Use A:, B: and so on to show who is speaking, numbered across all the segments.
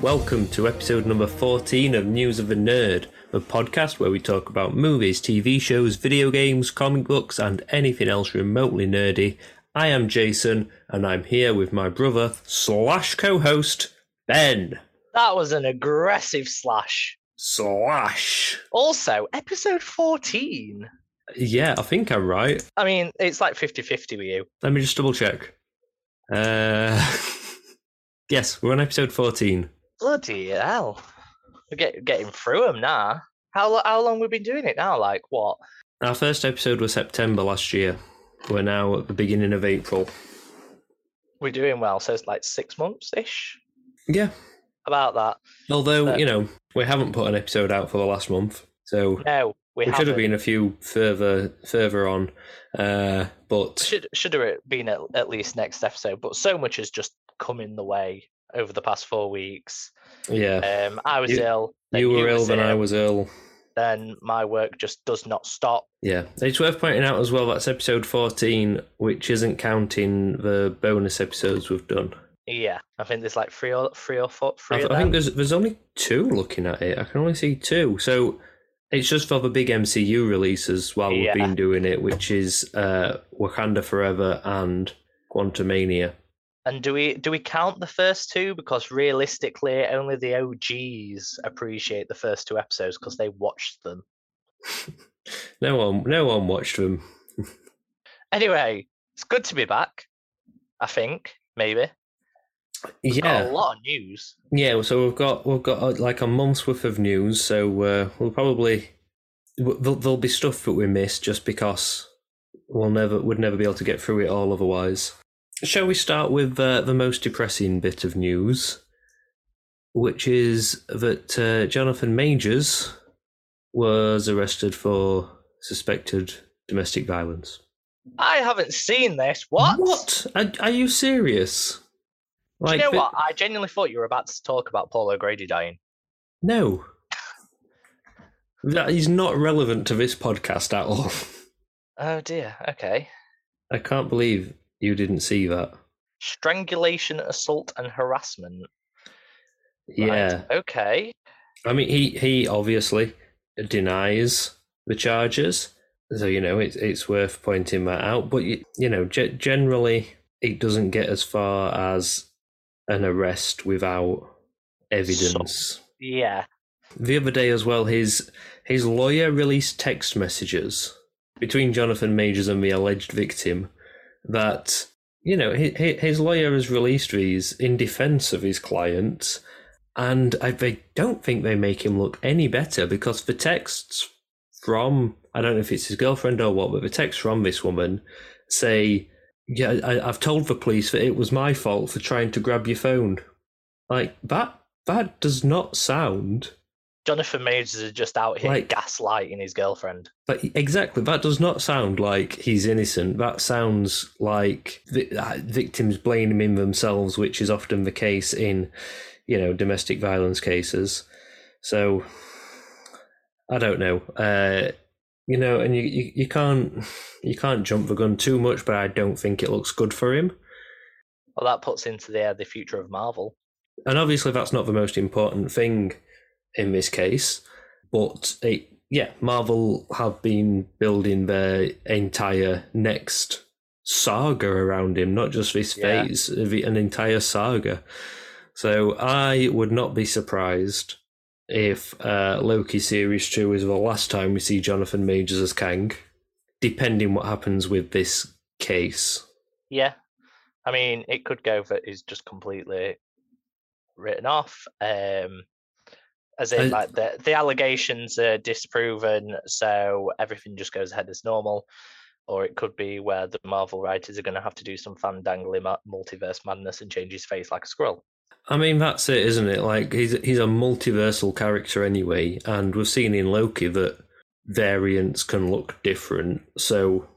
A: Welcome to episode number 14 of News of a Nerd, a podcast where we talk about movies, TV shows, video games, comic books, and anything else remotely nerdy. I am Jason, and I'm here with my brother slash co-host Ben
B: That was an aggressive slash.
A: slash.
B: Also, episode 14.
A: Yeah, I think I'm right.
B: I mean, it's like 50 50 with you.
A: Let me just double check. Uh, yes, we're on episode 14.
B: Bloody hell. We're get, getting through them now. How, how long we've been doing it now? Like, what?
A: Our first episode was September last year. We're now at the beginning of April.
B: We're doing well. So it's like six months ish.
A: Yeah.
B: About that.
A: Although, you know, we haven't put an episode out for the last month. So
B: No, we,
A: we should have been a few further further on. Uh, but
B: Should, should have been at, at least next episode, but so much has just come in the way over the past four weeks.
A: yeah,
B: Um, I was
A: You-
B: ill.
A: you were ill,
B: was
A: then I was ill.
B: Then my work just does not stop.
A: Yeah, it's worth pointing out as well that's episode 14, which isn't counting the bonus episodes we've done.
B: Yeah, I think there's like three or three or four.
A: I,
B: Three
A: th-
B: of
A: I think there's there's only two looking at it. I can only see two. So it's just for the big MCU releases while we've been doing it, which is uh, Wakanda Forever and Quantumania.
B: And do we do we count the first two because realistically, only the OGs appreciate the first two episodes because they watched them.
A: No one, no one watched them.
B: Anyway, it's good to be back. I think maybe We've
A: Yeah,
B: a lot of news.
A: yeah. So we've got we've got uh, like a month's worth of news. So uh, we'll probably there'll, there'll be stuff that we miss just because we'll never would never be able to get through it all otherwise. Shall we start with uh, the most depressing bit of news, which is that uh, Jonathan Majors was arrested for suspected domestic violence.
B: I haven't seen this. What?
A: What? Are, are you serious?
B: Do you know what? I genuinely thought you were about to talk about Paul O'Grady dying.
A: No. That is not relevant to this podcast at all.
B: Oh dear. Okay.
A: I can't believe you didn't see that.
B: Strangulation, assault, and harassment. Right,
A: Yeah.
B: Okay.
A: I mean, he, he obviously denies the charges. So, you know, it's, it's worth pointing that out. But, you, you know, ge- generally, it doesn't get as far as an arrest without evidence.
B: Yeah.
A: The other day as well, his his lawyer released text messages between Jonathan Majors and the alleged victim that you know his, lawyer has released these in defence of his client, and I they don't think they make him look any better because the texts from I don't know if it's his girlfriend or what, but the texts from this woman say, "Yeah, I, I've told the police that it was my fault for trying to grab your phone." Like that that does not sound
B: Jonathan Majors is just out here
A: Like-
B: gaslighting his girlfriend.
A: But exactly, that does not sound like he's innocent. That sounds like vi- uh, victims blaming themselves, which is often the case in, you know, domestic violence cases. So, I don't know. Uh, you know, and you, you you can't you can't jump the gun too much, but I don't think it looks good for him.
B: Well, that puts into the air the future of Marvel.
A: And obviously, that's not the most important thing in this case. But it, yeah, Marvel have been building their entire next saga around him, not just this
B: Yeah.
A: phase, an entire saga. So I would not be surprised if uh, Loki series two is the last time we see Jonathan Majors as Kang, depending what happens with this case.
B: Yeah. I mean, it could go that he's just completely written off. Um, as in,
A: I-
B: like, the, the allegations are disproven, so everything just goes ahead as normal. Or it could be where the Marvel writers are going to have to do some fandangly multiverse madness and change his face like a squirrel.
A: I mean, that's it, isn't it? Like he's he's a multiversal character anyway, and we've seen in Loki that variants can look different. So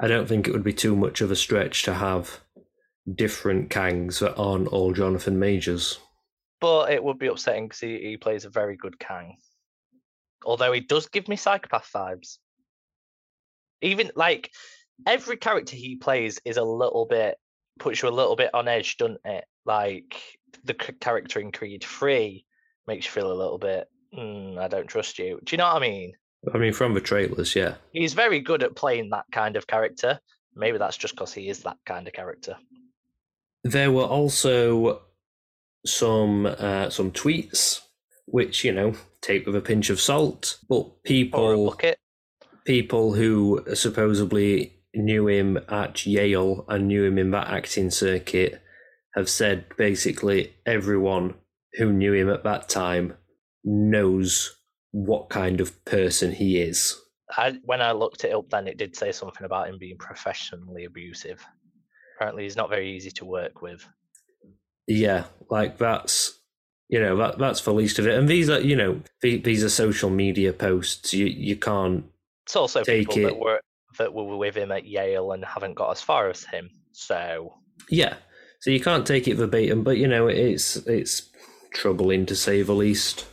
A: I don't think it would be too much of a stretch to have different Kangs that aren't all Jonathan Majors.
B: But it would be upsetting because he, he plays a very good Kang. Although he does give me psychopath vibes. Even like every character he plays is a little bit puts you a little bit on edge, doesn't it? Like the character in Creed Three makes you feel a little bit. Mm, I don't trust you. Do you know what I mean?
A: I mean, from the trailers, yeah.
B: He's very good at playing that kind of character. Maybe that's just because he is that kind of character.
A: There were also some uh, some tweets, which you know take with a pinch of salt, but people people who supposedly knew him at Yale and knew him in that acting circuit have said basically everyone who knew him at that time knows what kind of person he is.
B: I, when I looked it up, then it did say something about him being professionally abusive. Apparently, he's not very easy to work with.
A: Yeah, like that's you know that that's the least of it. And these are you know the- these are social media posts. You you can't
B: It's also
A: Take
B: people
A: it.
B: that were that were with him at Yale and haven't got as far as him. So
A: yeah. So you can't take it verbatim, but you know it's it's troubling to say the least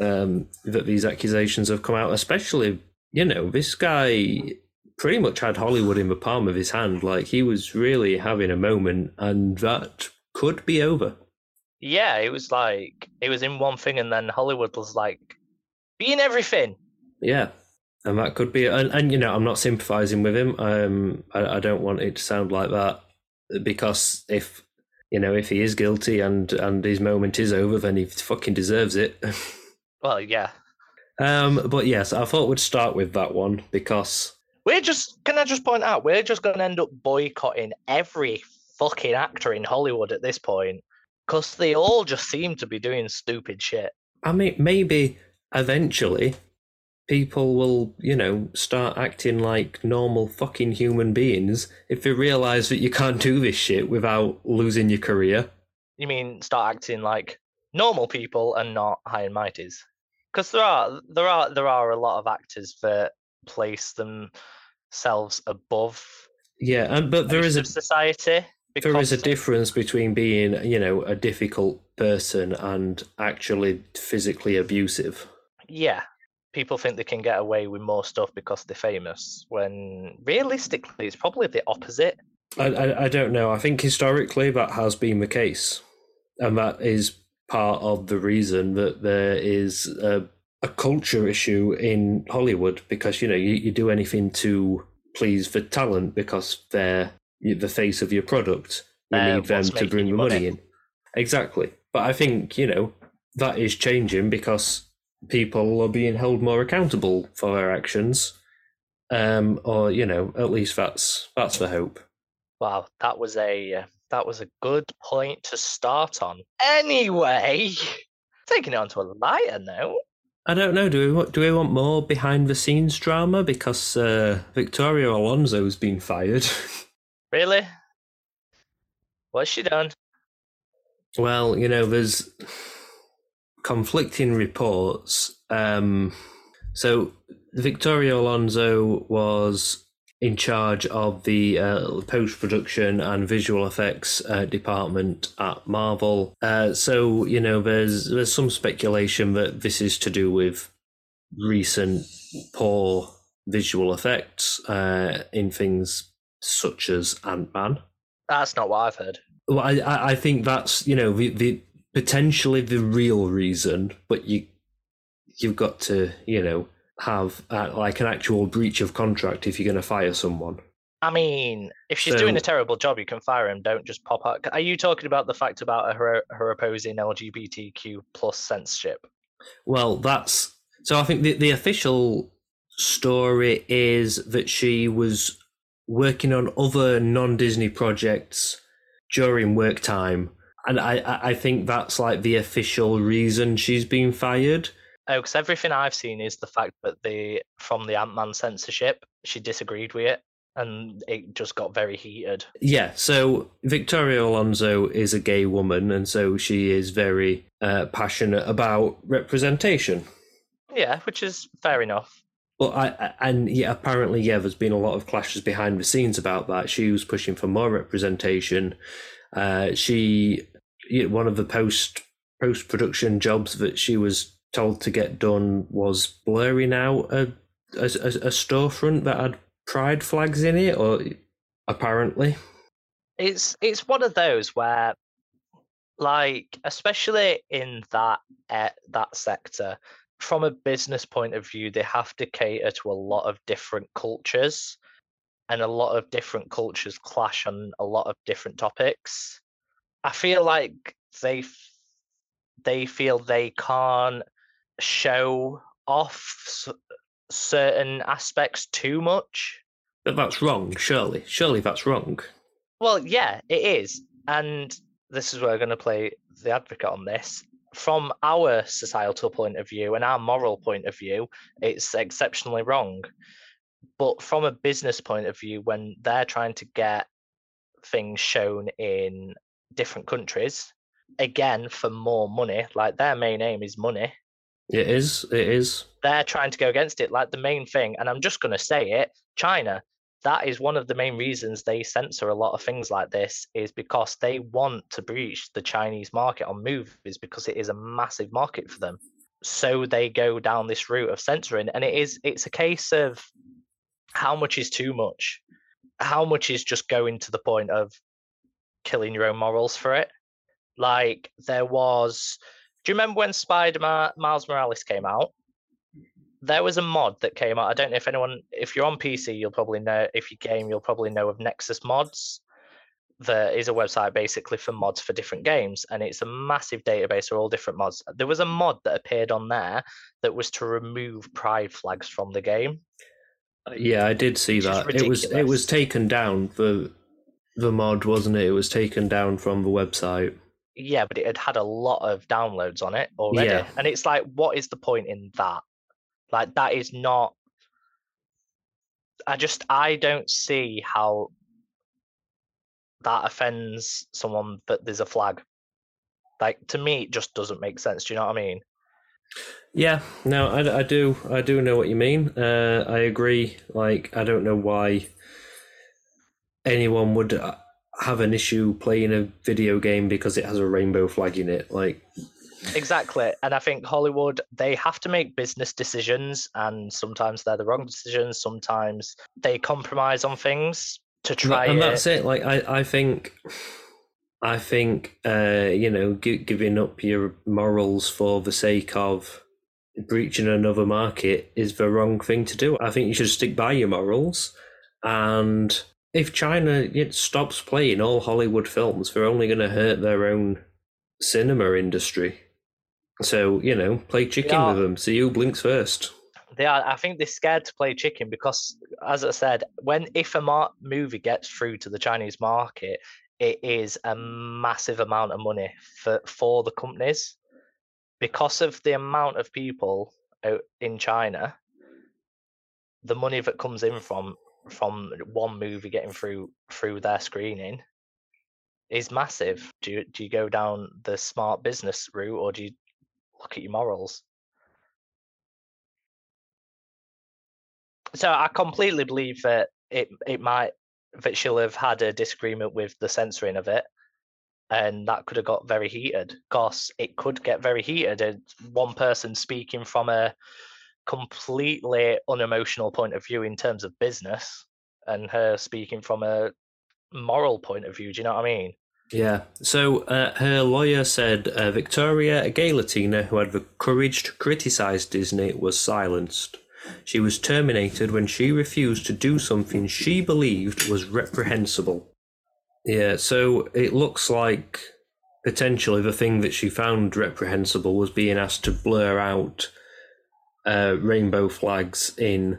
A: um, that these accusations have come out. Especially you know this guy pretty much had Hollywood in the palm of his hand. Like he was really having a moment, and that could be over.
B: yeah, it was like it was in one thing, and then Hollywood was like, "Be in everything."
A: Yeah, and that could be. And, and you know, I'm not sympathising with him. Um, I, I don't want it to sound like that because if you know if he is guilty and and his moment is over, then he fucking deserves it.
B: Well, yeah,
A: um, but yes, I thought we'd start with that one because
B: we're just. Can I just point out we're just going to end up boycotting every fucking actor in Hollywood at this point because they all just seem to be doing stupid shit.
A: I mean maybe eventually people will you know start acting like normal fucking human beings if they realise that you can't do this shit without losing your career.
B: You mean start acting like normal people and not high and mighties? Because there are there are there are a lot of actors that place themselves above
A: Yeah, and but there is a
B: of society.
A: there is a difference between being you know a difficult person and actually physically abusive.
B: Yeah, people think they can get away with more stuff because they're famous. When realistically, it's probably the opposite.
A: I, I I don't know. I think historically that has been the case, and that is part of the reason that there is a, a culture issue in Hollywood because you know you, you do anything to please the talent because they're the face of your product. You
B: Uh,
A: need them to bring the money
B: money.
A: in. Exactly, but I think you know that is changing because people are being held more accountable for their actions, um, or you know at least that's that's the hope.
B: Wow, that was a uh, that was a good point to start on. Anyway, taking it on to a lighter note.
A: I don't know. Do we want, do we want more behind the scenes drama because uh, Victoria Alonso's been fired?
B: Really? What's she done?
A: well, you know, there's conflicting reports. Um, so Victoria Alonso was in charge of the uh, post production and visual effects uh, department at Marvel. Uh, so you know, there's there's some speculation that this is to do with recent poor visual effects uh, in things such as Ant Man.
B: That's not what I've heard.
A: Well, I, I think that's you know the, the potentially the real reason, but you you've got to you know have uh, like an actual breach of contract if you're going to fire someone.
B: I mean, if she's doing a terrible job, you can fire him. Don't just pop out. Are you talking about the fact about her her opposing LGBTQ plus censorship?
A: Well, that's so. I think the the official story is that she was working on other non Disney projects during work time, and I I think that's like the official reason she's been fired.
B: Oh, because everything I've seen is the fact that the from the Ant Man censorship, she disagreed with it, and it just got very heated.
A: Yeah, so Victoria Alonso is a gay woman, and so she is very uh, passionate about representation.
B: Yeah, which is fair enough.
A: But I, and yeah, apparently, yeah, there's been a lot of clashes behind the scenes about that. She was pushing for more representation. Uh, she, one of the post post production jobs that she was told to get done was blurring out a, a a storefront that had pride flags in it, or apparently.
B: It's it's one of those where like especially in that uh, that sector from a business point of view they have to cater to a lot of different cultures and a lot of different cultures clash on a lot of different topics. I feel like they they feel they can't show off certain aspects too much.
A: But that's wrong surely surely that's wrong.
B: Well yeah it is and this is where we're going to play the advocate on this. From our societal point of view and our moral point of view, it's exceptionally wrong. But from a business point of view, when they're trying to get things shown in different countries, again, for more money, like their main aim is money.
A: It is. It is.
B: They're trying to go against it. Like the main thing, and I'm just going to say it China that is one of the main reasons they censor a lot of things like this is because they want to breach the Chinese market on movies because it is a massive market for them. So they go down this route of censoring and it is it's a case of how much is too much? How much is just going to the point of killing your own morals for it? Like there was do you remember when Spider-Man Miles Morales came out? There was a mod that came out. I don't know if anyone, if you're on PC, you'll probably know. If you game, you'll probably know of Nexus Mods. There is a website basically for mods for different games, and it's a massive database of all different mods. There was a mod that appeared on there that was to remove pride flags from the game.
A: Uh, yeah, I did see that. It was it was taken down the the mod, wasn't it? It was taken down from the website.
B: Yeah, but it had had a lot of downloads on it already, yeah. and it's like, what is the point in that? Like that is not. I just I don't see how that offends someone that there's a flag. Like to me, it just doesn't make sense. Do you know what I mean?
A: Yeah, no, I, I do, I do know what you mean. Uh, I agree. Like, I don't know why anyone would uh, have an issue playing a video game because it has a rainbow flag in it. Like,
B: Exactly. And I think Hollywood, they have to make business decisions, and sometimes they're the wrong decisions. Sometimes they compromise on things to try.
A: And that's it. Like, I, I think. I think, uh, you know, g- giving up your morals for the sake of breaching another market is the wrong thing to do. I think you should stick by your morals. And if China it stops playing all Hollywood films, they're only going to hurt their own cinema industry. So you know, play chicken with them. See who blinks first.
B: They are. I think they're scared to play chicken because, as I said, when if a mar- movie gets through to the Chinese market, it is a massive amount of money for for the companies because of the amount of people out in China. The money that comes in from from one movie getting through through their screening is massive. Do you do you go down the smart business route or do you look at your morals. So I completely believe that it it might that she'll have had a disagreement with the censoring of it, and that could have got very heated. Because it could get very heated, and one person speaking from a completely unemotional point of view in terms of business, and her speaking from a moral point of view. Do you know what I mean?
A: Yeah. So uh, her lawyer said uh, Victoria, a gay Latina who had the courage to criticize Disney, was silenced. She was terminated when she refused to do something she believed was reprehensible. Yeah, so it looks like potentially the thing that she found reprehensible was being asked to blur out uh, rainbow flags in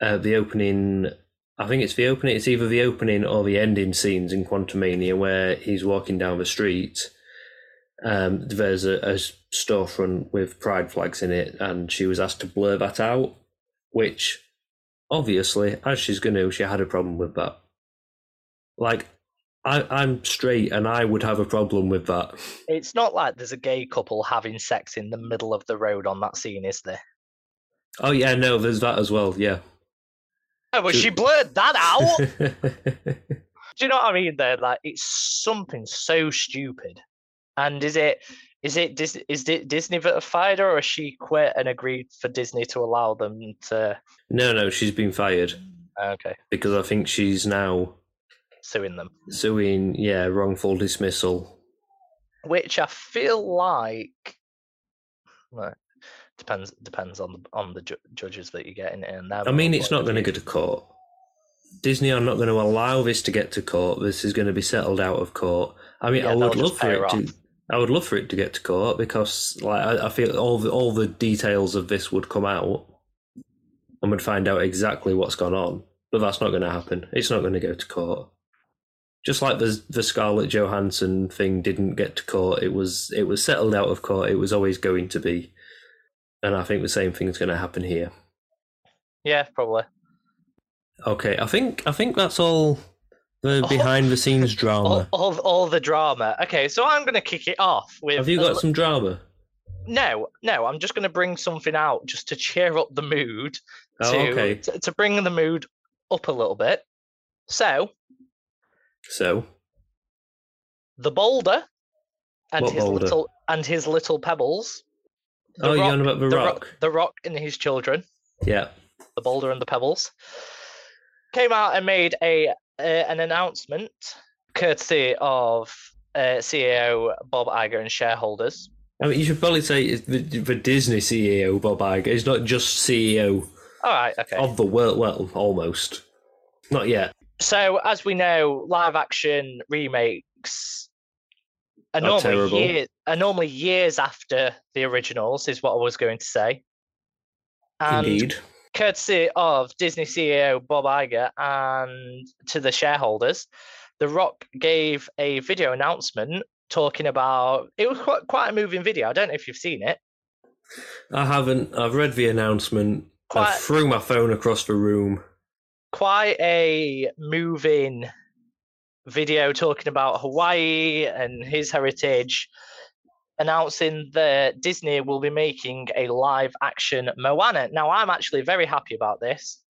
A: uh, the opening I think it's the opening. It's either the opening or the ending scenes in Quantumania where he's walking down the street. Um, there's a, a storefront with pride flags in it, and she was asked to blur that out. Which, obviously, as she's going to, she had a problem with that. Like, I, I'm straight, and I would have a problem with that.
B: It's not like there's a gay couple having sex in the middle of the road on that scene, is there?
A: Oh yeah, no, there's that as well. Yeah.
B: But she blurred that out. Do you know what I mean? There, like it's something so stupid. And is it is it is it Disney that fired her, or has she quit and agreed for Disney to allow them to?
A: No, no, she's been fired.
B: Okay.
A: Because I think she's now
B: suing them.
A: Suing, yeah, wrongful dismissal.
B: which I feel like well, depends depends on the on the ju- judges that you get in it. And
A: I mean, it's not going to go to court. Disney are not going to allow this to get to court. This is going to be settled out of court. I mean,
B: Yeah,
A: I would love for it to. I would love for it to get to court because, like, I, I feel all the all the details of this would come out, and we'd find out exactly what's gone on. But that's not going to happen. It's not going to go to court. Just like the the Scarlett Johansson thing didn't get to court, it was it was settled out of court. It was always going to be, and I think the same thing's going to happen here.
B: Yeah, probably.
A: Okay, I think I think that's all the behind the scenes drama.
B: all, all the drama. Okay, so I'm going to kick it off with.
A: Have you got some drama?
B: No, no. I'm just going to bring something out just to cheer up the mood.
A: Oh,
B: to,
A: okay.
B: to to bring the mood up a little bit. So
A: So,
B: the boulder and
A: What
B: his
A: boulder?
B: little and his little pebbles. The
A: oh, you're on about the,
B: the
A: rock?
B: the rock and his children.
A: Yeah.
B: the boulder and the pebbles, came out and made a uh, an announcement, courtesy of uh, CEO Bob Iger and shareholders.
A: I mean, you should probably say the, the Disney CEO Bob Iger. is not just CEO
B: All right, okay.
A: of the world. Well, almost. Not yet.
B: So, as we know, live action remakes Are normally are normally years after the originals, is what I was going to say. And
A: Indeed.
B: courtesy of Disney CEO Bob Iger and to the shareholders, The Rock gave a video announcement talking about it was quite, quite a moving video. I don't know if you've seen it.
A: I haven't. I've read the announcement. I threw my phone across the room.
B: quite a moving video talking about Hawaii and his heritage, announcing that Disney will be making a live action Moana. Now, I'm actually very happy about this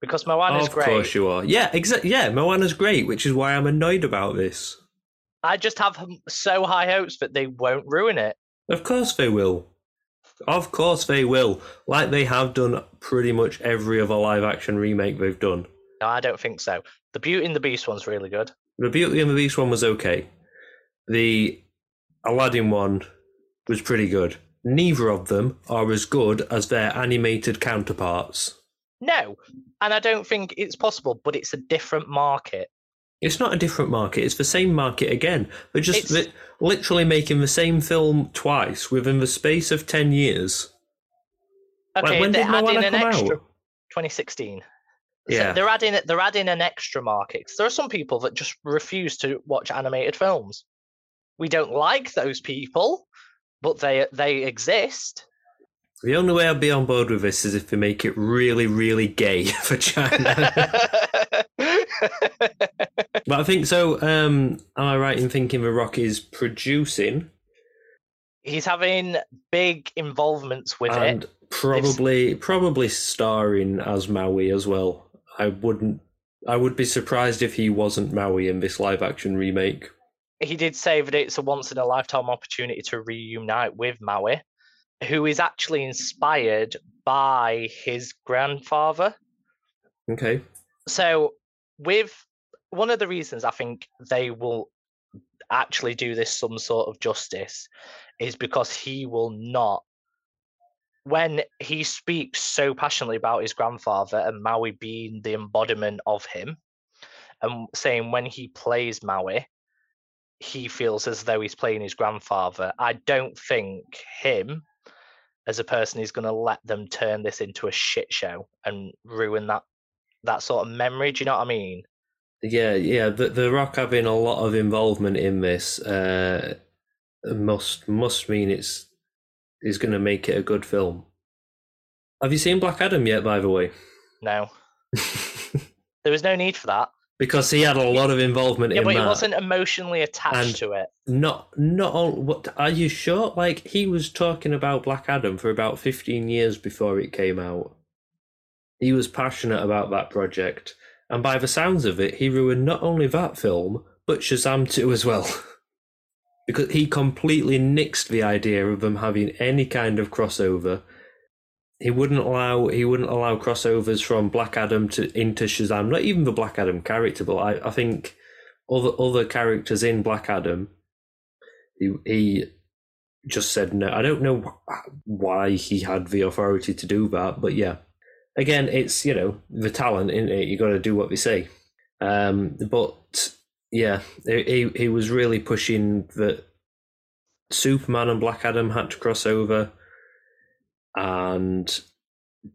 B: because Moana is
A: of
B: great.
A: Of course you are. Yeah, exactly. Yeah, Moana's great, which is why I'm annoyed about this.
B: I just have so high hopes that they won't ruin it.
A: Of course they will. Of course they will. Like they have done pretty much every other live action remake they've done.
B: No, I don't think so. The Beauty and the Beast one's really good.
A: The Beauty and the Beast one was okay. The Aladdin one was pretty good. Neither of them are as good as their animated counterparts.
B: No, and I don't think it's possible, but it's a different market.
A: It's not a different market, it's the same market again. They're just li- literally making the same film twice within the space of 10 years. Like,
B: Okay,
A: when
B: they're
A: did Moana
B: an
A: come
B: extra.
A: out?
B: 2016. So
A: Yeah.
B: they're adding they're adding an extra market. There are some people that just refuse to watch animated films. We don't like those people, but they they exist.
A: The only way I'd be on board with this is if they make it really, really gay for China. but I think so. Um, am I right in thinking The Rock is producing
B: He's having big involvements with it.
A: and
B: it.
A: probably probably starring as Maui as well? I wouldn't. I would be surprised if he wasn't Maui in this live action remake.
B: He did say that it's a once in a lifetime opportunity to reunite with Maui, who is actually inspired by his grandfather.
A: Okay.
B: so with one of the reasons I think they will actually do this some sort of justice is because he will not when he speaks so passionately about his grandfather and Maui being the embodiment of him and saying when he plays Maui he feels as though he's playing his grandfather I don't think him as a person is going to let them turn this into a shit show and ruin that that sort of memory. Do you know what I mean?
A: Yeah, yeah. The the Rock having a lot of involvement in this uh, must must mean it's is going to make it a good film. Have you seen Black Adam yet? By the way,
B: No, there was no need for that.
A: because he had a lot of involvement
B: Yeah,
A: in
B: but he wasn't emotionally attached
A: And-
B: to it.
A: Not not all. What are you sure? Like he was talking about Black Adam for about fifteen years before it came out. He was passionate about that project, and by the sounds of it, he ruined not only that film but Shazam two as well, because he completely nixed the idea of them having any kind of crossover. He wouldn't allow he wouldn't allow crossovers from Black Adam to into Shazam. Not even the Black Adam character, but I, I think other other characters in Black Adam He, he just said no. I don't know why he had the authority to do that, but yeah. Again, it's you know the talent, isn't it? You got to do what they say. Um, but yeah, he he was really pushing that Superman and Black Adam had to cross over, and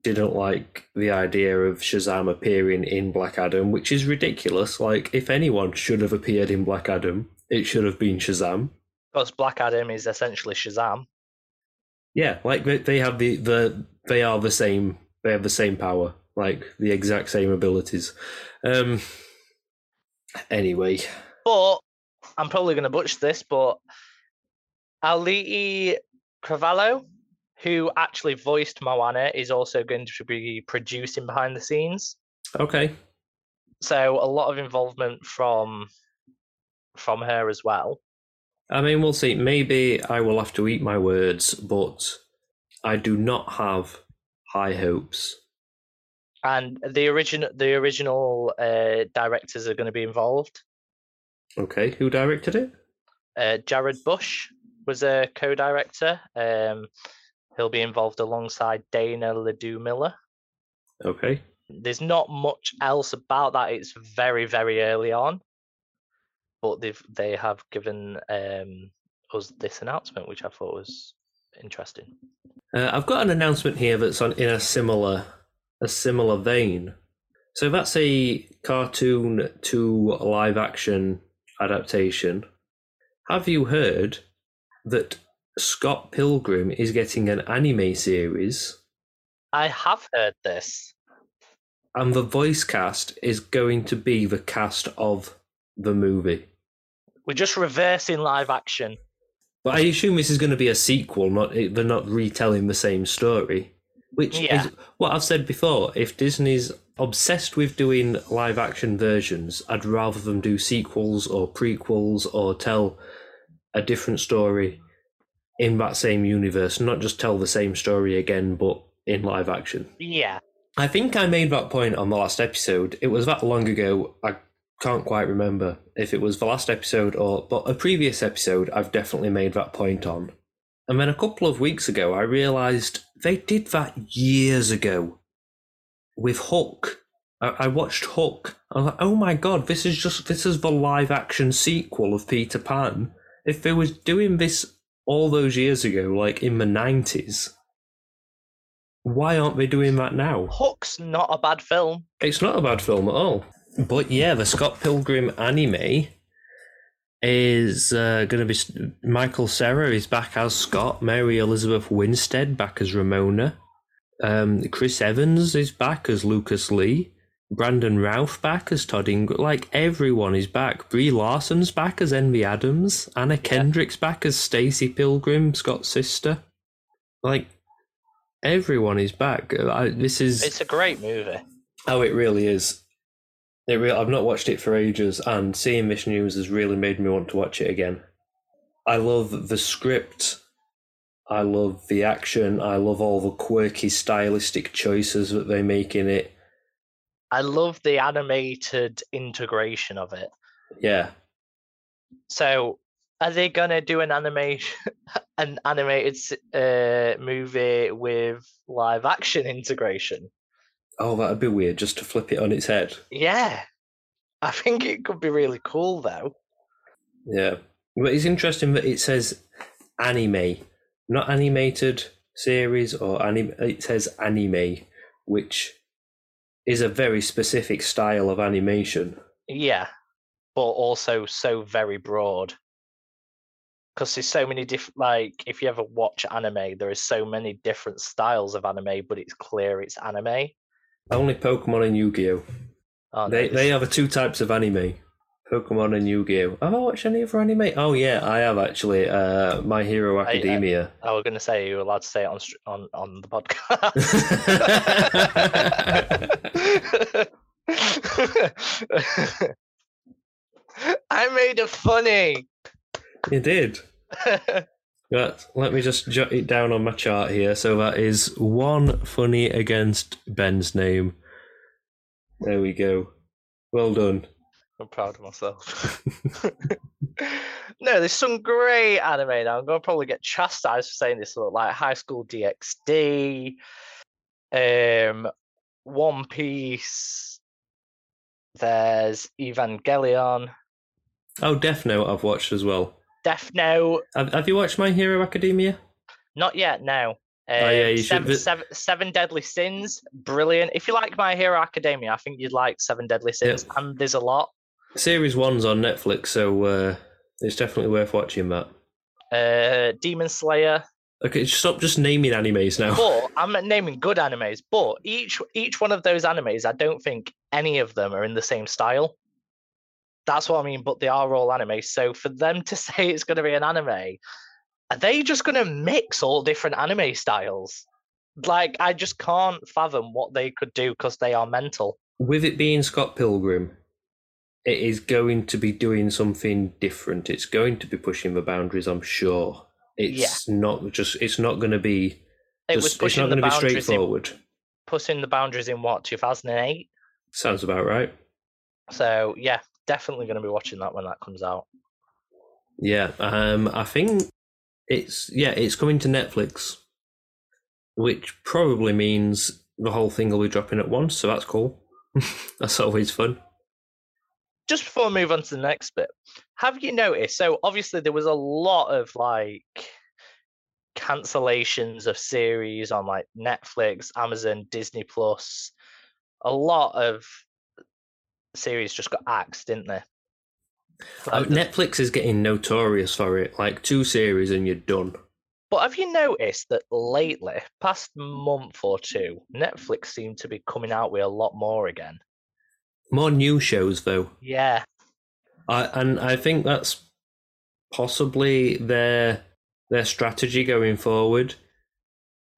A: didn't like the idea of Shazam appearing in Black Adam, which is ridiculous. Like, if anyone should have appeared in Black Adam, it should have been Shazam.
B: Because Black Adam is essentially Shazam.
A: Yeah, like they, they have the, the they are the same. They have the same power, like the exact same abilities. Um. Anyway,
B: But I'm probably going to butcher this, but Aliti Cravalho, who actually voiced Moana, is also going to be producing behind the scenes.
A: okay.
B: So a lot of involvement from from her as well.
A: I mean, we'll see. Maybe I will have to eat my words, but I do not have high hopes.
B: And the original the original uh, directors are going to be involved.
A: Okay, who directed it?
B: Uh, Jared Bush was a co-director. Um, he'll be involved alongside Dana Ledoux Miller.
A: Okay.
B: There's not much else about that. It's very very early on, but they've they have given um, us this announcement, which I thought was interesting.
A: Uh, I've got an announcement here that's on in a similar a similar vein. So that's a cartoon to live action adaptation. Have you heard that Scott Pilgrim is getting an anime series
B: I have heard this.
A: and the voice cast is going to be the cast of the movie?
B: We're just reversing live action.
A: But I assume this is going to be a sequel, not they're not retelling the same story. Which
B: Yeah.
A: is what I've said before. If Disney's obsessed with doing live action versions, I'd rather them do sequels or prequels or tell a different story in that same universe, not just tell the same story again, but in live action.
B: Yeah.
A: I think I made that point on the last episode. It was that long ago. I can't quite remember if it was the last episode or but a previous episode I've definitely made that point on. And then a couple of weeks ago I realized they did that years ago with Hook. I, I watched Hook. I was like, oh my god, this is just this is the live action sequel of Peter Pan. If they was doing this all those years ago, like in the nineties, why aren't they doing that now?
B: Hook's not a bad film.
A: It's not a bad film at all. But yeah, the Scott Pilgrim anime is uh, going to be Michael Cera is back as Scott, Mary Elizabeth Winstead back as Ramona, um, Chris Evans is back as Lucas Lee, Brandon Routh back as Todd Ingram. Like everyone is back. Brie Larson's back as Envy Adams. Anna Kendrick's back as Stacy Pilgrim, Scott's sister. Like everyone is back. I, this is
B: It's a great movie.
A: Oh, it really is. It. I've not watched it for ages, and seeing this news has really made me want to watch it again. I love the script. I love the action. I love all the quirky stylistic choices that they make in it.
B: I love the animated integration of it.
A: Yeah,
B: So, are they gonna do an animation, an animated uh, movie with live action integration?
A: Oh, that'd be weird just to flip it on its head.
B: Yeah, I think it could be really cool though.
A: Yeah. But it's interesting that it says anime, not animated series or anime. It says anime, which is a very specific style of animation.
B: Yeah, but also so very broad. Because there's so many different, like, if you ever watch anime, there is so many different styles of anime, but it's clear it's anime.
A: Only Pokemon and Yu-Gi-Oh.
B: Oh,
A: They
B: this-
A: they are the two types of anime. Pokemon and Yu-Gi-Oh. Have I watched any other anime? Oh yeah, I have actually. Uh, My Hero
B: I-
A: Academia.
B: I was going to say you're allowed to say it on on on the podcast. I made it funny.
A: you did. Right, let me just jot it down on my chart here. So that is one funny against Ben's name. There we go. Well done.
B: I'm proud of myself. No, there's some great anime now. I'm gonna probably get chastised for saying this, but like High School DxD, um, One Piece. There's Evangelion,
A: Oh, Death Note I've watched as well.
B: Death Note.
A: Have, have you watched My Hero Academia?
B: Not yet. No. Um,
A: Oh, yeah, should
B: seven,
A: vi-
B: seven, seven Deadly Sins, brilliant. If you like My Hero Academia, I think you'd like Seven Deadly Sins, and there's a lot.
A: Series one's on Netflix, so uh, it's definitely worth watching that.
B: Uh, Demon Slayer,
A: Okay, stop just naming animes now.
B: but I'm not naming good animes. But each each one of those animes, I don't think any of them are in the same style. That's what I mean. But they are all anime. So for them to say it's going to be an anime, are they just going to mix all different anime styles? Like I just can't fathom what they could do because they are mental.
A: With it being Scott Pilgrim, it is going to be doing something different. It's going to be pushing the boundaries, I'm sure. It's not just. It's not going to be.
B: It was
A: just- it's
B: pushing
A: not
B: the
A: going to be
B: boundaries in,
A: straightforward.
B: pushing the boundaries in what 2008.
A: Sounds about right.
B: So yeah, definitely going to be watching that when that comes out.
A: Yeah, um, I think it's yeah, it's coming to Netflix, which probably means the whole thing will be dropping at once. So that's cool. that's always fun.
B: just before we move on to the next bit, have you noticed? So obviously there was a lot of like cancellations of series on like Netflix, Amazon, Disney Plus. A lot of series just got axed, didn't they?
A: Uh,
B: Like, the-
A: Netflix is getting notorious for it. Like two series and you're done.
B: But have you noticed that lately, past month or two, Netflix seem to be coming out with a lot more again?
A: More new shows though.
B: Yeah,
A: I, and I think that's possibly their their strategy going forward.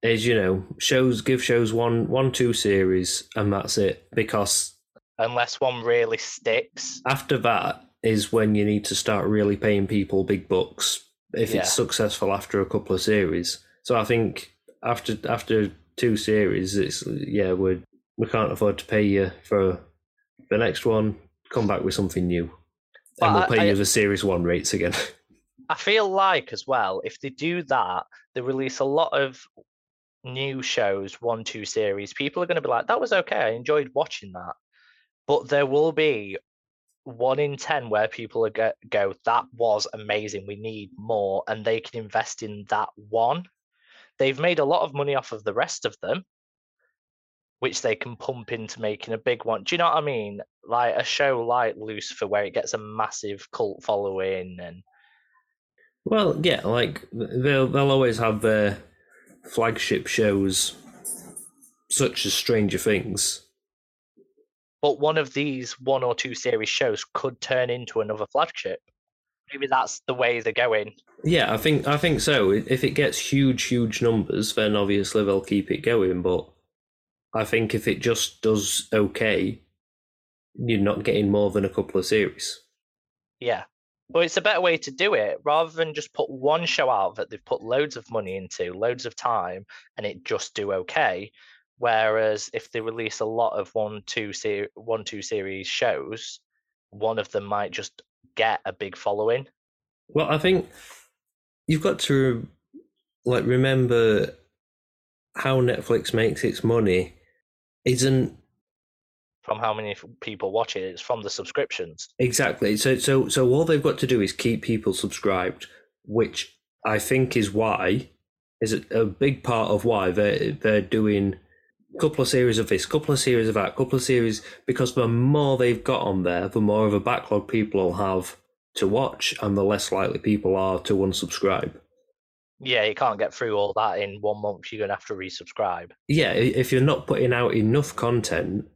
A: Is you know shows give shows one one two series and that's it because
B: unless one really sticks.
A: after that is when you need to start really paying people big bucks if
B: Yeah.
A: it's successful after a couple of series. So I think after after two series, it's yeah we we can't afford to pay you for the next one. Come back with something new,
B: But
A: and we'll pay
B: I-
A: you the series one rates again.
B: I feel like as well, if they do that, they release a lot of new shows, one, two series. People are going to be like, that was okay. I enjoyed watching that. But there will be one in 10 where people go, go, that was amazing. We need more. And they can invest in that one. They've made a lot of money off of the rest of them, which they can pump into making a big one. Do you know what I mean? Like a show like Lucifer, where it gets a massive cult following and
A: Well, yeah, like they'll they'll always have their flagship shows, such as Stranger Things.
B: But one of these one or two series shows could turn into another flagship. Maybe that's the way they're going.
A: Yeah, I think I think so. If it gets huge, huge numbers, then obviously they'll keep it going. But I think if it just does okay, you're not getting more than a couple of series.
B: Yeah. Well, it's a better way to do it rather than just put one show out that they've put loads of money into, loads of time, and it just do okay. Whereas if they release a lot of one, two, ser- one, two series shows, one of them might just get a big following.
A: Well, I think you've got to like remember how Netflix makes its money isn't
B: From how many people watch it, it's from the subscriptions.
A: Exactly. So so so all they've got to do is keep people subscribed, which I think is why is a, big part of why they they're doing couple of series of this, couple of series of that, couple of series because the more they've got on there, the more of a backlog people will have to watch, and the less likely people are to unsubscribe.
B: Yeah, you can't get through all that in one month. You're gonna have to resubscribe.
A: Yeah, if you're not putting out enough content,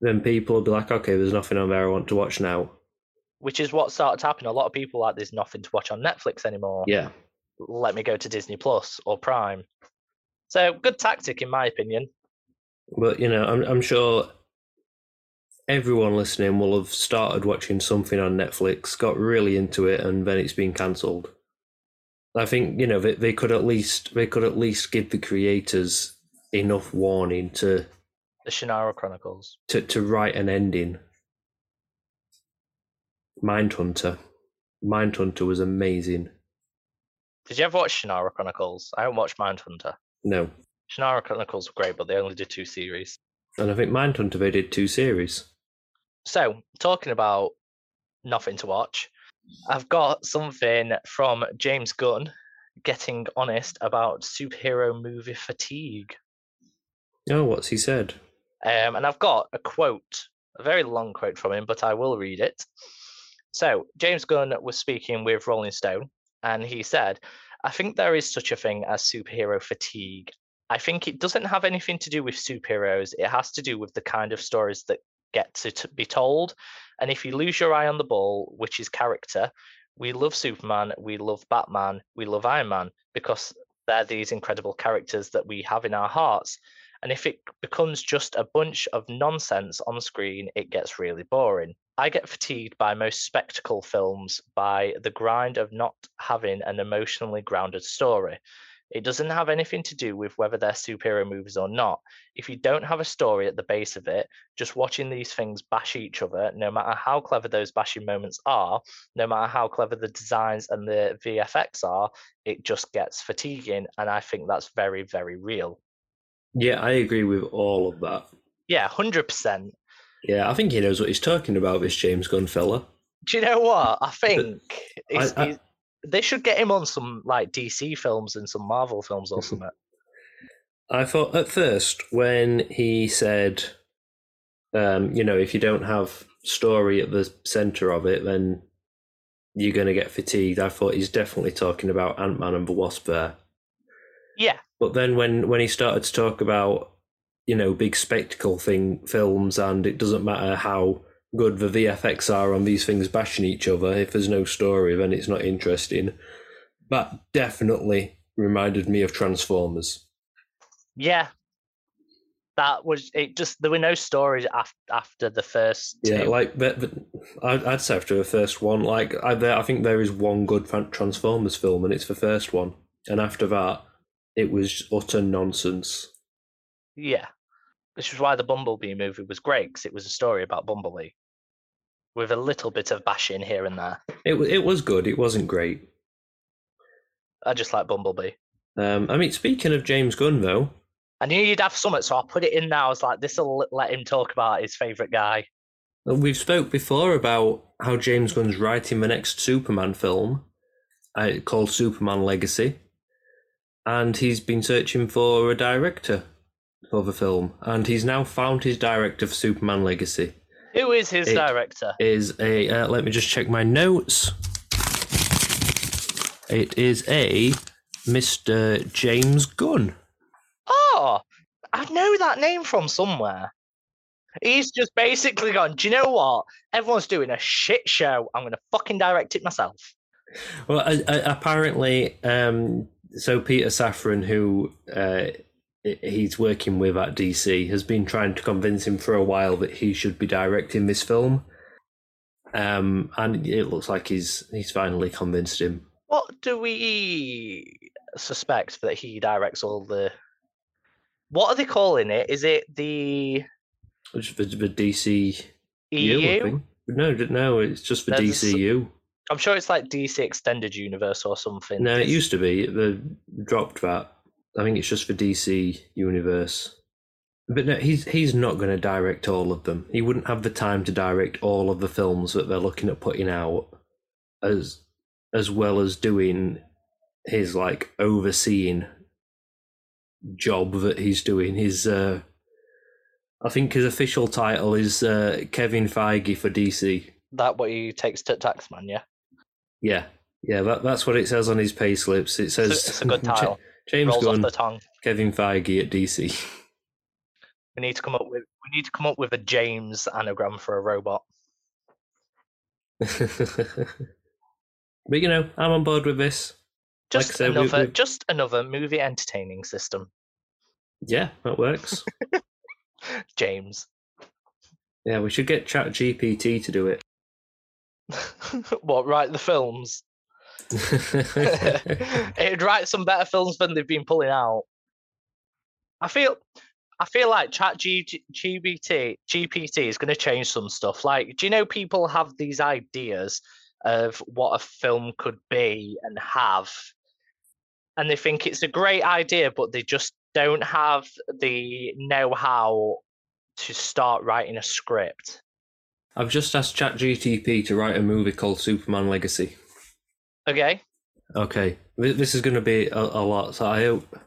A: then people will be like, okay, there's nothing on there I want to watch now.
B: which is what started to happen. A lot of people like there's nothing to watch on Netflix anymore.
A: Yeah.
B: Let me go to Disney Plus or Prime. So good tactic, in my opinion.
A: But you know, I'm I'm sure everyone listening will have started watching something on Netflix, got really into it, and then it's been cancelled. I think you know they, they could at least they could at least give the creators enough warning to
B: The Shannara Chronicles.
A: to, to write an ending. Mindhunter. Mindhunter was amazing.
B: Did you ever watch Shannara Chronicles? I haven't watched Mindhunter.
A: No,
B: Shannara Chronicles were great, but they only did two series.
A: and I think Mindhunter they did two series.
B: So, talking about nothing to watch, I've got something from James Gunn getting honest about superhero movie fatigue.
A: Oh, what's he said?
B: Um, and I've got a quote, a very long quote from him, but I will read it. So, James Gunn was speaking with Rolling Stone, and he said, I think there is such a thing as superhero fatigue. I think it doesn't have anything to do with superheroes, it has to do with the kind of stories that get to t- be told. And if you lose your eye on the ball, which is character, we love Superman, we love Batman, we love Iron Man because they're these incredible characters that we have in our hearts. And if it becomes just a bunch of nonsense on screen, it gets really boring. I get fatigued by most spectacle films by the grind of not having an emotionally grounded story. It doesn't have anything to do with whether they're superhero movies or not. If you don't have a story at the base of it, just watching these things bash each other, no matter how clever those bashing moments are, no matter how clever the designs and the VFX are, it just gets fatiguing. And I think that's very, very real.
A: Yeah, I agree with all of that.
B: Yeah, 100%.
A: Yeah, I think he knows what he's talking about, this James Gunn fella.
B: Do you know what? I think
A: I-
B: he's- they should get him on some like DC films and some Marvel films or something.
A: I thought at first when he said, um, you know, if you don't have story at the center of it, then you're going to get fatigued. I thought he's definitely talking about Ant Man and the Wasp there.
B: Yeah,
A: But then when when he started to talk about, you know, big spectacle thing films, and it doesn't matter how good the VFX are on these things bashing each other, if there's no story, then it's not interesting. That definitely reminded me of Transformers.
B: yeah. That was it. Just there were no stories after after the first.
A: Yeah, like but, but I'd, I'd say after the first one, like I, there, I think there is one good Transformers film, and it's the first one, and after that, it was utter nonsense.
B: Yeah, which is why the Bumblebee movie was great because it was a story about Bumblebee with a little bit of bashing here and there.
A: It it was good. It wasn't great.
B: I just like Bumblebee.
A: Um, I mean, speaking of James Gunn, though,
B: I knew you'd have something, so I put it in now. I was like, this will let him talk about his favorite guy.
A: we've spoke before about how James Gunn's writing the next Superman film, uh, called Superman Legacy, and he's been searching for a director for the film, and he's now found his director for Superman Legacy.
B: Who is his
A: It-
B: director?
A: is a uh, let me just check my notes. It is a Mr. James Gunn.
B: Oh, I know that name from somewhere. He's just basically gone, do you know what? Everyone's doing a shit show. I'm going to fucking direct it myself.
A: Well, I, I, apparently, um, so Peter Safran, who uh, he's working with at DC, has been trying to convince him for a while that he should be directing this film. Um, and it looks like he's he's finally convinced him.
B: What do we suspect that he directs all the. What are they calling it? Is it the
A: Which the, the DC
B: EU?
A: No, no, it's just for
B: There's
A: DCU.
B: I'm sure it's like DC Extended Universe or something.
A: No, it used to be. They dropped that. I think it's just for DC Universe. But no, he's he's not going to direct all of them. He wouldn't have the time to direct all of the films that they're looking at putting out, as as well as doing his like overseeing job that he's doing. His uh, I think his official title is uh, Kevin Feige for DC.
B: that what he takes to Taxman, yeah.
A: Yeah, yeah, that, that's what it says on his payslips. It
B: It's
A: says
B: a, it's a good title.
A: James
B: Rolls
A: Gunn,
B: off the tongue.
A: Kevin Feige at DC.
B: We need to come up with we need to come up with a James anagram for a robot.
A: but you know, I'm on board with this. Like I
B: Just
A: we-
B: another
A: we-
B: just another movie entertaining system.
A: Yeah, that works.
B: James.
A: yeah, we should get Chat GPT to do it.
B: what, write the films? It'd write some better films than they've been pulling out. I feel I feel like Chat G- GPT GPT is going to change some stuff. Like, do you know people have these ideas of what a film could be and have. And they think it's a great idea, but they just don't have the know how to start writing a script.
A: I've just asked ChatGTP to write a movie called Superman Legacy.
B: Okay.
A: Okay, this is going to be a, a lot, so I hope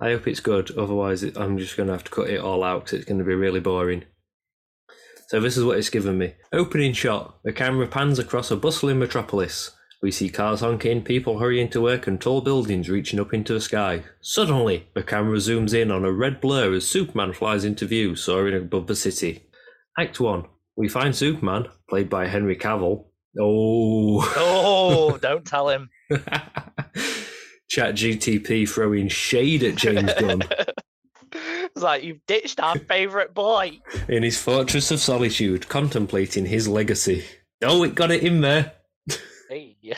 A: I hope it's good. Otherwise, I'm just going to have to cut it all out because it's going to be really boring. So this is what it's given me. Opening shot: the camera pans across a bustling metropolis. We see cars honking, people hurrying to work, and tall buildings reaching up into the sky. Suddenly, the camera zooms in on a red blur as Superman flies into view, soaring above the city. Act 1. We find Superman, played by Henry Cavill. Oh.
B: Oh, don't tell him.
A: Chat GTP throwing shade at James Gunn
B: it's like you've ditched our favourite boy.
A: in his fortress of solitude, contemplating his legacy. Oh, it got it in there.
B: Hey.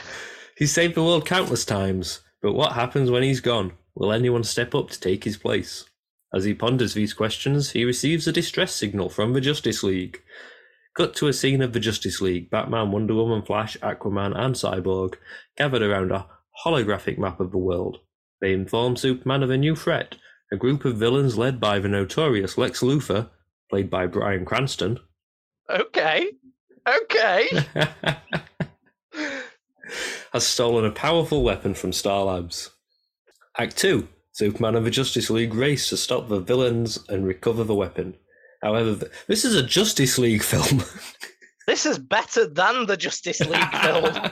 A: He's saved the world countless times, but what happens when he's gone? Will anyone step up to take his place? As he ponders these questions, he receives a distress signal from the Justice League. Cut to a scene of the Justice League. Batman, Wonder Woman, Flash, Aquaman, and Cyborg gathered around a holographic map of the world. They inform Superman of a new threat, a group of villains led by the notorious Lex Luthor, played by Bryan Cranston.
B: Okay. Okay.
A: has stolen a powerful weapon from Star Labs. Act 2 Superman and the Justice League race to stop the villains and recover the weapon. However, th- this is a Justice League film.
B: this is better than the Justice League film.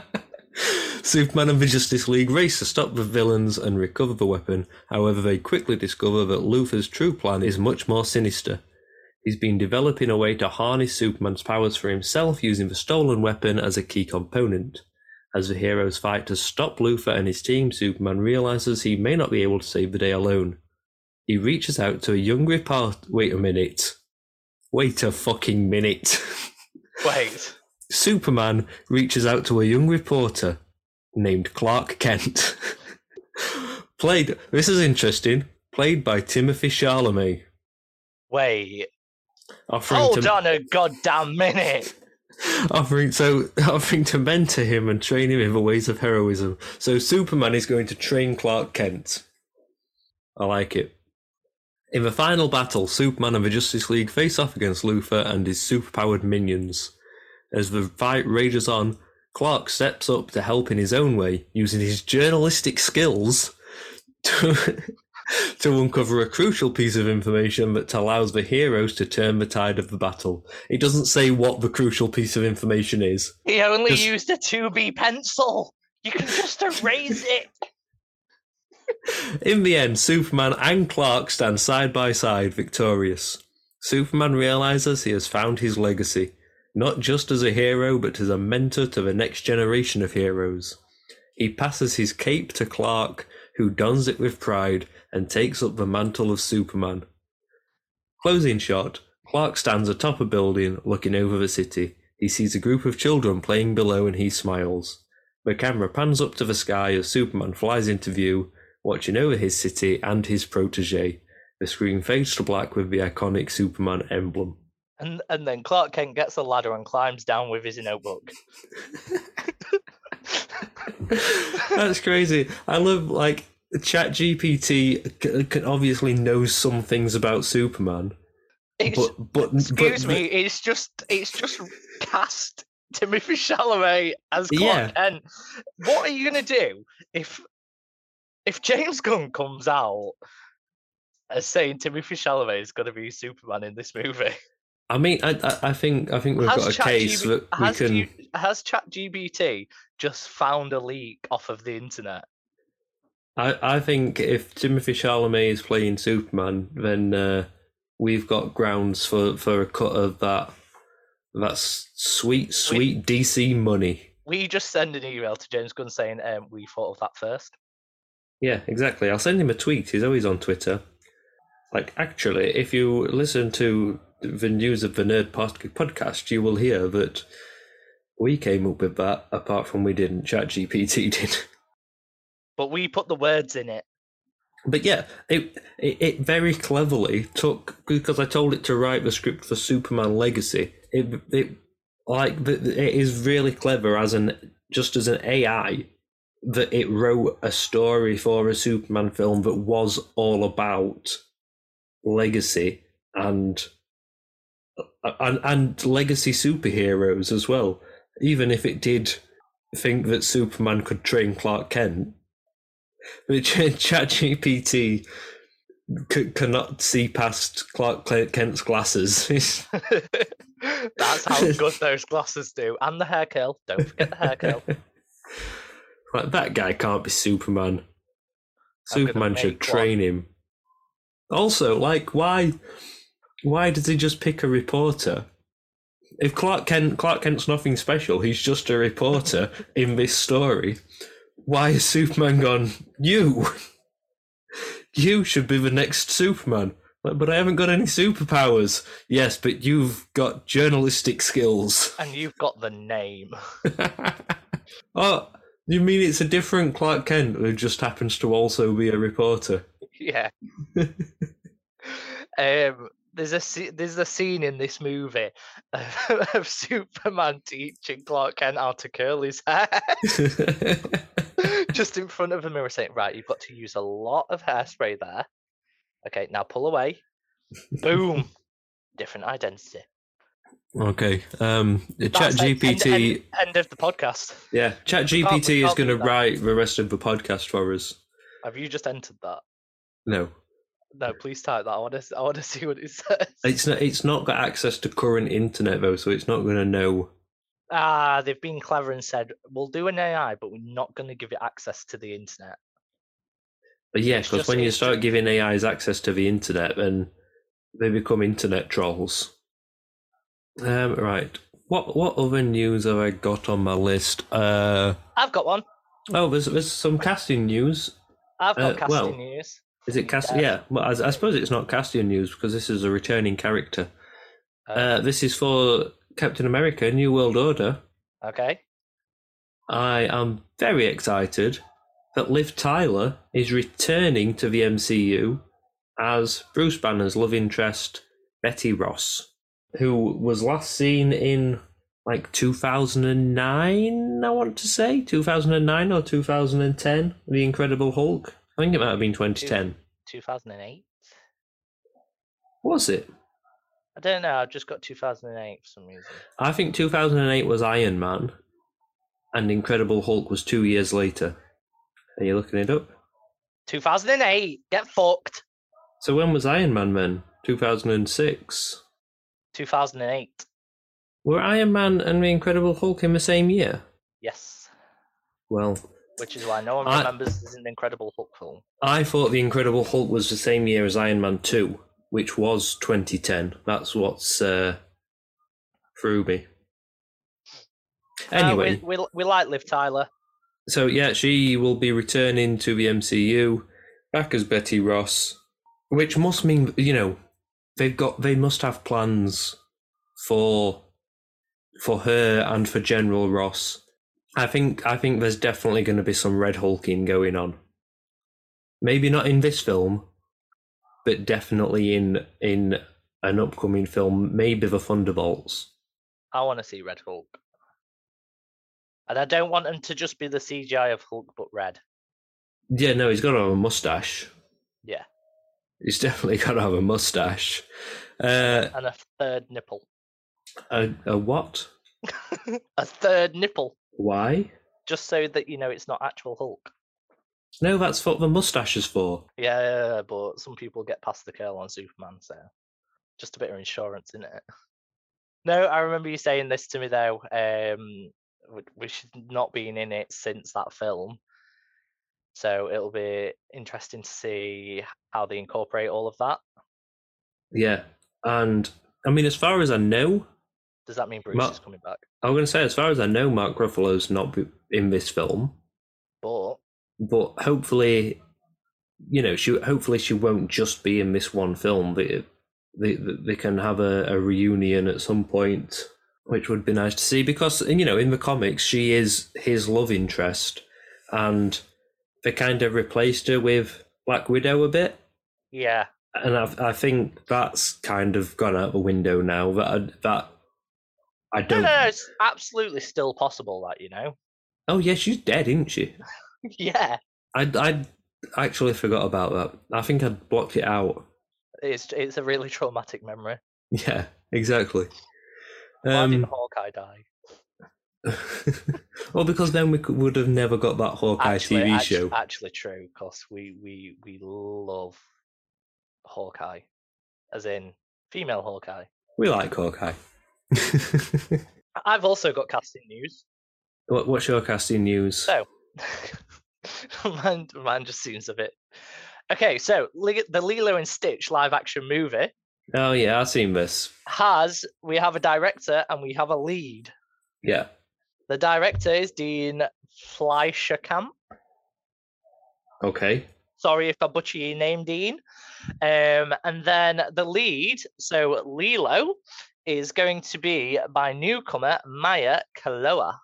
A: Superman and the Justice League race to stop the villains and recover the weapon. However, they quickly discover that Luthor's true plan is much more sinister. He's been developing a way to harness Superman's powers for himself using the stolen weapon as a key component. As the heroes fight to stop Luthor and his team, Superman realizes he may not be able to save the day alone. He reaches out to a young reporter. Wait a minute. Wait a fucking minute.
B: Wait.
A: Superman reaches out to a young reporter named Clark Kent. played, this is interesting, played by Timothy Chalamet.
B: Wait.
A: Offering
B: Hold
A: to,
B: on a goddamn minute.
A: offering so offering to mentor him and train him in the ways of heroism. So Superman is going to train Clark Kent. I like it. In the final battle, Superman and the Justice League face off against Luthor and his superpowered minions. As the fight rages on, Clark steps up to help in his own way, using his journalistic skills to, to uncover a crucial piece of information that allows the heroes to turn the tide of the battle. It doesn't say what the crucial piece of information is.
B: He only
A: Just-
B: used a 2B pencil. You can just erase it.
A: In the end, Superman and Clark stand side by side, victorious. Superman realizes he has found his legacy, not just as a hero, but as a mentor to the next generation of heroes. He passes his cape to Clark, who dons it with pride and takes up the mantle of Superman. Closing shot Clark stands atop a building looking over the city. He sees a group of children playing below and he smiles. The camera pans up to the sky as Superman flies into view, watching over his city and his protege. The screen fades to black with the iconic Superman emblem.
B: And and then Clark Kent gets a ladder and climbs down with his notebook.
A: That's crazy. I love like Chat GPT can obviously knows some things about Superman,
B: It's,
A: but but
B: excuse
A: but,
B: me, it's just it's just cast Timothy Chalamet as Clark
A: Yeah.
B: Kent. What are you gonna do if if James Gunn comes out as saying Timothy Chalamet is gonna be Superman in this movie?
A: I mean, I, I I think I think we've got a case
B: ChatGPT
A: that we
B: has,
A: can.
B: G- has ChatGPT just found a leak off of the internet?
A: I, I think if Timothy Chalamet is playing Superman, then uh, we've got grounds for, for a cut of that that sweet sweet DC money.
B: We just send an email to James Gunn saying um, we thought of that first.
A: Yeah, exactly. I'll send him a tweet. He's always on Twitter. Like, actually, if you listen to the news of the Nerd podcast, you will hear that we came up with that. Apart from we didn't, ChatGPT did.
B: But we put the words in it.
A: But yeah, it, it it very cleverly took because I told it to write the script for Superman Legacy. It it like it is really clever as an just as an AI, that it wrote a story for a Superman film that was all about legacy and and, and legacy superheroes as well. Even if it did think that Superman could train Clark Kent, the ChatGPT c- cannot see past Clark Kent's glasses.
B: That's how good those glasses do, and the hair curl. Don't forget the hair curl.
A: Like that guy can't be Superman. Superman should train one. him. Also, like, why? Why does he just pick a reporter? If Clark Kent, Clark Kent's nothing special. He's just a reporter in this story. Why is Superman gone? You, you should be the next Superman. But I haven't got any superpowers. Yes, but you've got journalistic skills.
B: And you've got the name.
A: oh, you mean it's a different Clark Kent who just happens to also be a reporter?
B: Yeah. um, there's a there's a scene in this movie of, of Superman teaching Clark Kent how to curl his hair, just in front of the mirror, saying, "Right, you've got to use a lot of hairspray there. Okay, now pull away. Boom, different identity."
A: Okay. Um, Chat GPT.
B: End, end, end, of the podcast.
A: Yeah, Chat GPT is going to write the rest of the podcast for us.
B: Have you just entered that?
A: No.
B: No, please type that. I want to. I want to see what it says.
A: It's not. It's not got access to current internet though, so it's not going to know.
B: Ah, they've been clever and said we'll do an AI, but we're not going to give it access to the internet.
A: But yeah, because when you start giving AIs access to the internet, then they become internet trolls. Um, right. What what other news have I got on my list? Uh,
B: I've got one.
A: Oh, there's there's some casting news.
B: I've got uh, casting well, news.
A: Is it cast? Yeah. yeah. Well, I, I, suppose it's not casting news because this is a returning character. Uh, uh, this is for Captain America: New World Order.
B: Okay.
A: I am very excited that Liv Tyler is returning to the MCU as Bruce Banner's love interest, Betty Ross, who was last seen in like 2009, I want to say 2009 or 2010, The Incredible Hulk. I think it might have been 2010.
B: 2008?
A: Was it?
B: I don't know. I've just got 2008 for some reason.
A: I think 2008 was Iron Man, and Incredible Hulk was two years later. Are you looking it up?
B: 2008. Get fucked.
A: So when was Iron Man then? 2006.
B: 2008.
A: Were Iron Man and the Incredible Hulk in the same year?
B: Yes.
A: Well,
B: which is why no one I, remembers this is an Incredible Hulk film.
A: I thought the Incredible Hulk was the same year as Iron Man Two, which was 2010. That's what's uh, through me. Anyway,
B: uh, we, we, we like Liv Tyler.
A: So yeah, she will be returning to the MCU, back as Betty Ross, which must mean you know they've got they must have plans for for her and for General Ross I think I think there's definitely going to be some red hulking going on. Maybe not in this film, but definitely in in an upcoming film, maybe the Thunderbolts.
B: I want to see Red Hulk, and I don't want him to just be the CGI of Hulk, but red.
A: Yeah, no, he's got a mustache.
B: Yeah,
A: he's definitely got to have a mustache. Uh,
B: and a third nipple.
A: A, a what?
B: a third nipple.
A: Why?
B: Just so that you know it's not actual Hulk.
A: No, that's what the mustache is for.
B: Yeah, but some people get past the curl on Superman, so just a bit of insurance in it. No, I remember you saying this to me though. Um, which not been in it since that film, so it'll be interesting to see how they incorporate all of that.
A: Yeah, and I mean, as far as I know,
B: does that mean Bruce Mark, is coming back?
A: I'm going to say, as far as I know, Mark Ruffalo's not in this film.
B: But
A: but hopefully, you know, she hopefully she won't just be in this one film. They they they can have a, a reunion at some point, which would be nice to see because you know in the comics she is his love interest, and they kind of replaced her with Black Widow a bit.
B: Yeah,
A: and I I think that's kind of gone out the window now. That that I don't.
B: No, no, no, it's absolutely still possible that you know.
A: Oh yeah, she's dead, isn't she?
B: yeah,
A: I I actually forgot about that. I think I blocked it out.
B: it's it's a really traumatic memory.
A: Yeah, exactly.
B: Why did
A: Um,
B: Hawkeye die?
A: well, because then we could, would have never got that Hawkeye
B: Actually,
A: TV
B: actu-
A: show.
B: actually true, because we we we love Hawkeye, as in female Hawkeye.
A: We like Hawkeye.
B: I've also got casting news.
A: what, what's your casting news?
B: So, mine, mine just seems a bit. Okay, so the Lilo and Stitch live action movie
A: Oh yeah, I've seen this.
B: has we have a director and we have a lead.
A: Yeah.
B: The director is Dean Fleischer Camp.
A: Okay.
B: Sorry if I butcher your name, Dean. Um, and then the lead, so Lilo, is going to be by newcomer Maya Kaloa.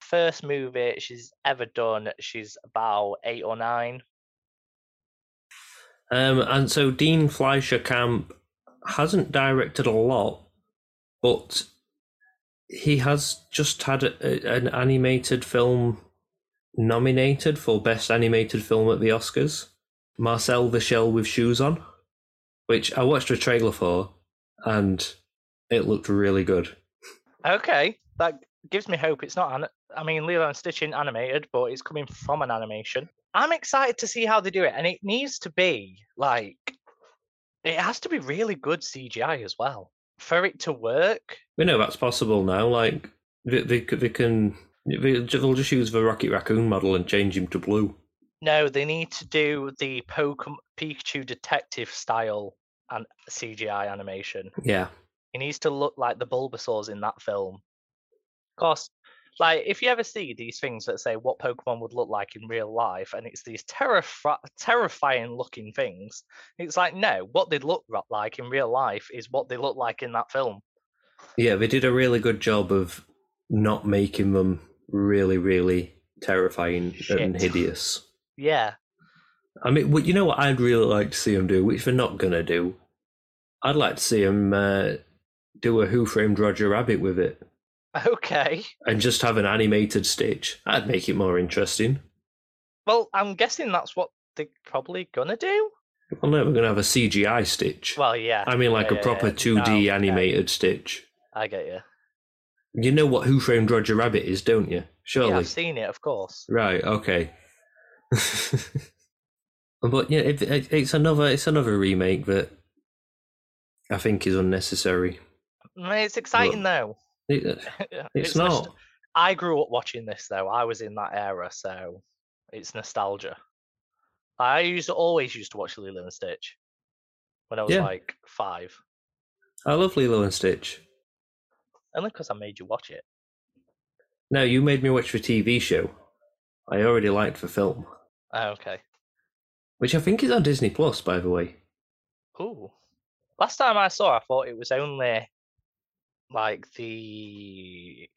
B: First movie she's ever done. She's about eight or nine.
A: Um, and so Dean Fleischer Camp hasn't directed a lot, but he has just had a, an animated film nominated for Best Animated Film at the Oscars. Marcel the Shell with Shoes On, which I watched a trailer for, and it looked really good.
B: Okay, that gives me hope. It's not. An- I mean, Lilo and Stitch isn't animated, but it's coming from an animation. I'm excited to see how they do it, and it needs to be like it has to be really good CGI as well for it to work.
A: We know that's possible now. Like they, they, they can, they, they'll just use the Rocket Raccoon model and change him to blue.
B: No, they need to do the Pokemon Pikachu detective style and CGI animation.
A: Yeah,
B: he needs to look like the Bulbasaurs in that film. Of course, like if you ever see these things that say what Pokemon would look like in real life, and it's these terrifi- terrifying looking things, it's like no, what they look like in real life is what they look like in that film.
A: Yeah, they did a really good job of not making them really, really terrifying and hideous.
B: Yeah,
A: I mean, well, you know what I'd really like to see them do, which they're not gonna do. I'd like to see them uh, do a Who Framed Roger Rabbit with it,
B: okay.
A: and just have an animated Stitch. That'd make it more interesting.
B: Well, I'm guessing that's what they're probably gonna do.
A: Well, no, we're gonna have a CGI Stitch.
B: Well, yeah,
A: I mean, like
B: yeah,
A: a proper
B: yeah,
A: two
B: no,
A: D
B: yeah,
A: animated Stitch.
B: I get you.
A: You know what Who Framed Roger Rabbit is, don't you? Surely.
B: Yeah, I've seen it, of course.
A: Right. Okay. but yeah, it, it, it's another it's another remake that I think is unnecessary.
B: Mm, It's exciting though.
A: It, it's,
B: nos-
A: not.
B: I grew up watching this though. I was in that era, so it's nostalgia. I used to always used to watch Lilo and Stitch when I was
A: Yeah.
B: like five,
A: I love Lilo and Stitch.
B: Only because I made you watch it.
A: No, you made me watch the TV show. I already liked the film,
B: Oh, okay.
A: which I think is on Disney Plus, by the way.
B: Ooh. Last time I saw, I thought it was only like the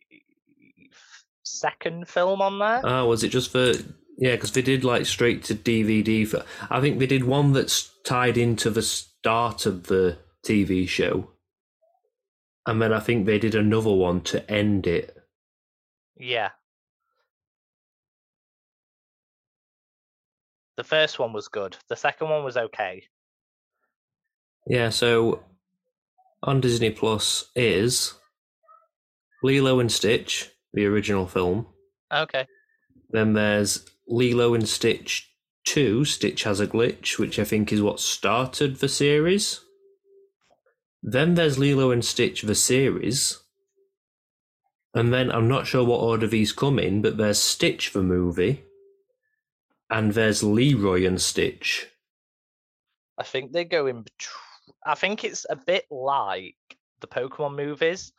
B: second film on there.
A: Ah, was it just for? Yeah, because they did like straight to DVD. For I think they did one that's tied into the start of the TV show, and then I think they did another one to end it.
B: Yeah. The first one was good. The second one was okay.
A: Yeah, so on Disney Plus is Lilo and Stitch, the original film.
B: Okay.
A: Then there's Lilo and Stitch 2, Stitch Has a Glitch, which I think is what started the series. Then there's Lilo and Stitch, the series. And then I'm not sure what order these come in, but there's Stitch, the movie. And there's Leroy and Stitch.
B: I think they go in. betw- I think it's a bit like the Pokemon movies.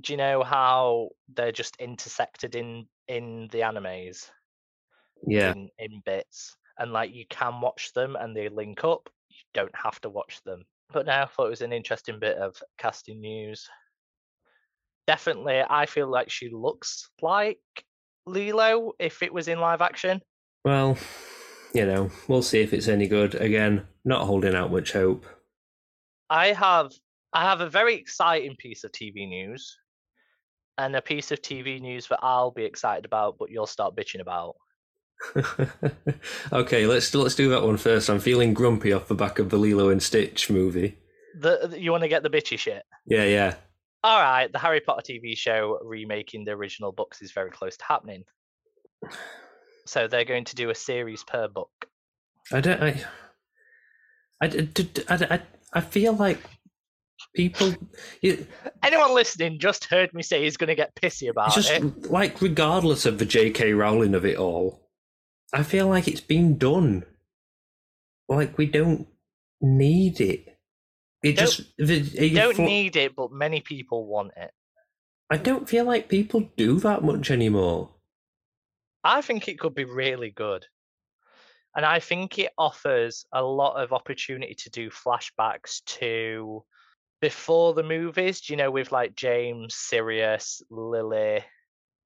B: Do you know how they're just intersected in in the animes
A: Yeah.
B: in in bits, and like you can watch them and they link up. You don't have to watch them. But now I thought it was an interesting bit of casting news. Definitely, I feel like she looks like Lilo if it was in live action.
A: Well, you know, we'll see if it's any good. Again, not holding out much hope.
B: I have I have a very exciting piece of TV news. and a piece of TV news that I'll be excited about, but you'll start bitching about.
A: okay, let's let's do that one first. I'm feeling grumpy off the back of the Lilo and Stitch movie.
B: The, you want to get the bitchy shit?
A: Yeah, yeah.
B: All right, the Harry Potter TV show remaking the original books is very close to happening. So they're going to do a series per book.
A: I don't. I. I. I. I, I feel like people. You,
B: Anyone listening just heard me say he's going to get pissy about
A: just
B: it.
A: like regardless of the J.K. Rowling of it all, I feel like it's been done. Like we don't need it. It
B: Don't-
A: just. The,
B: don't need it, but many people want it.
A: I don't feel like people do that much anymore.
B: I think it could be really good. And I think it offers a lot of opportunity to do flashbacks to before the movies, do you know, with like James, Sirius, Lily,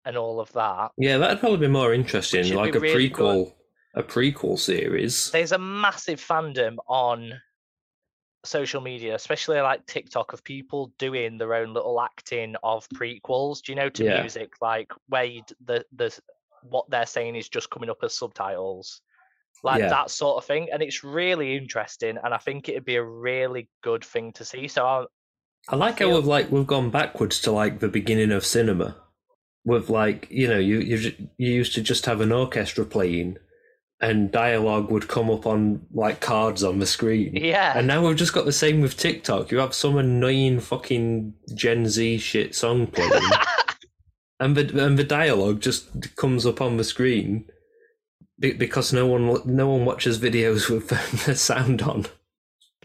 B: and all of that.
A: Yeah, that'd probably be more interesting, like a
B: really
A: prequel, a prequel series.
B: There's a massive fandom on social media, especially like TikTok, of people doing their own little acting of prequels. Do you know to
A: Yeah.
B: music, like where the the what they're saying is just coming up as subtitles, like
A: Yeah.
B: that sort of thing, and it's really interesting. And I think it'd be a really good thing to see. So I,
A: I like how
B: feel-
A: we've like we've gone backwards to like the beginning of cinema. With like you know you you you used to just have an orchestra playing, and dialogue would come up on like cards on the screen.
B: yeah,
A: And now we've just got the same with TikTok. You have some annoying fucking Gen Z shit song playing, and the and the dialogue just comes up on the screen because no one no one watches videos with the sound on.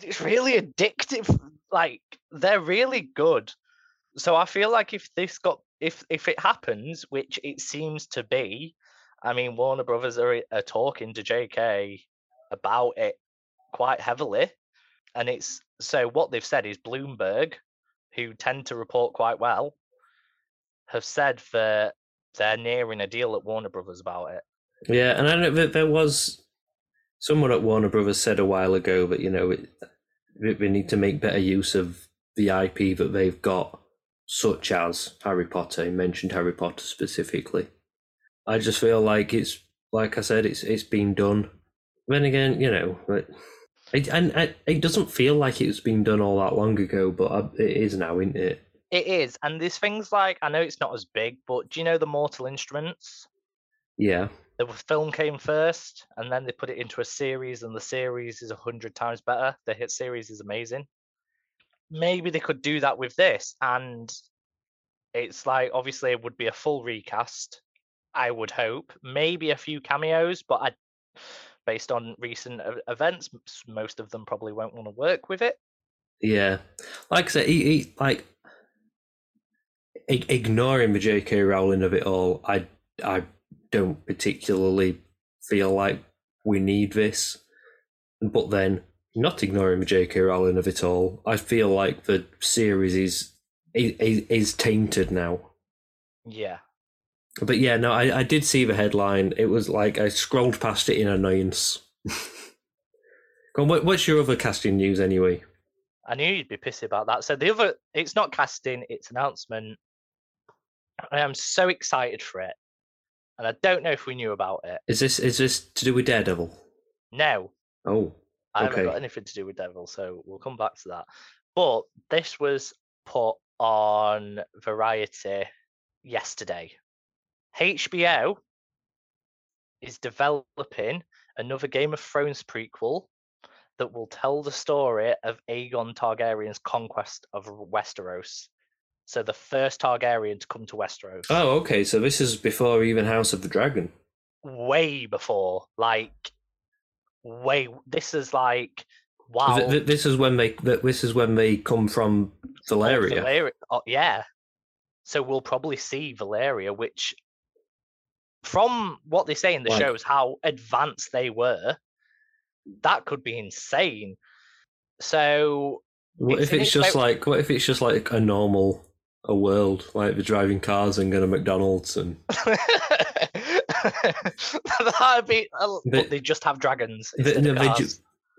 B: it's really addictive. Like they're really good. So I feel like if this got if if it happens, which it seems to be, I mean Warner Brothers are, are talking to JK about it quite heavily, and it's so what they've said is Bloomberg, who tend to report quite well, have said that they're nearing a deal at Warner Brothers about it.
A: Yeah, and I know that there was someone at Warner Brothers said a while ago that you know it, they need to make better use of the IP that they've got, such as Harry Potter. He mentioned Harry Potter specifically. I just feel like it's like I said, it's it's been done. Then again, you know, it, and, and it doesn't feel like it's been done all that long ago, but it is now, isn't it?
B: It is, and there's things like I know it's not as big, but do you know the Mortal Instruments?
A: Yeah,
B: the film came first and then they put it into a series and the series is a hundred times better the hit series is amazing maybe they could do that with this and it's like obviously it would be a full recast i would hope maybe a few cameos but i based on recent events most of them probably won't want to work with it
A: Yeah, like I said, he, he like ig- ignoring the J.K. Rowling of it all. I I don't particularly feel like we need this, but then not ignoring J.K. Rowling of it all, I feel like the series is is, is tainted now.
B: yeah
A: But yeah, no, I, I did see the headline. It was like I scrolled past it in annoyance. Go on, what, what's your other casting news anyway?
B: i knew you'd be pissy about that so the other it's not casting it's announcement i am so excited for it and i don't know if we knew about it
A: Is this is this to do with Daredevil?
B: no
A: Oh,
B: I haven't got anything to do with Devil, so we'll come back to that. But this was put on Variety yesterday. HBO is developing another Game of Thrones prequel that will tell the story of Aegon Targaryen's conquest of Westeros. So the first Targaryen to come to Westeros.
A: oh, okay. So this is before even House of the Dragon.
B: Way before, like, way. This is like, wow.
A: Th- th- this is when they th- this is when they come from Valyria.
B: Valyria. Oh, yeah. So we'll probably see Valyria, which, from what they say in the
A: Like-
B: shows, how advanced they were, that could be insane. So
A: What
B: it's
A: if it's just like what if it's just like a normal a world like they're driving cars and going to McDonald's and
B: that'd be. uh,
A: But-
B: But they just have dragons.
A: the- no, ju-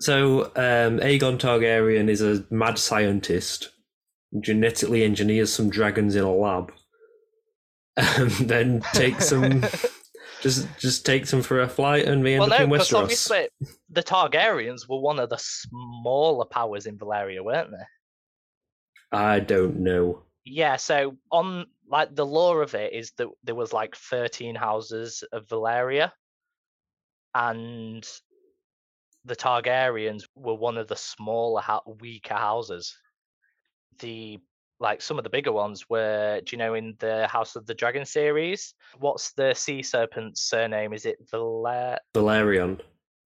A: so um, Aegon Targaryen is a mad scientist, genetically engineers some dragons in a lab, and then takes some, just just take some for a flight, and we end
B: well,
A: up
B: no,
A: in Westeros.
B: obviously the Targaryens were one of the smaller powers in Valyria, weren't they?
A: I don't know.
B: Yeah, so on like the lore of it is that there was like 13 houses of Valyria and the Targaryens were one of the smaller weaker houses. The like some of the bigger ones were do you know in the House of the Dragon series what's the sea serpent's surname is it Valer-
A: Velaryon.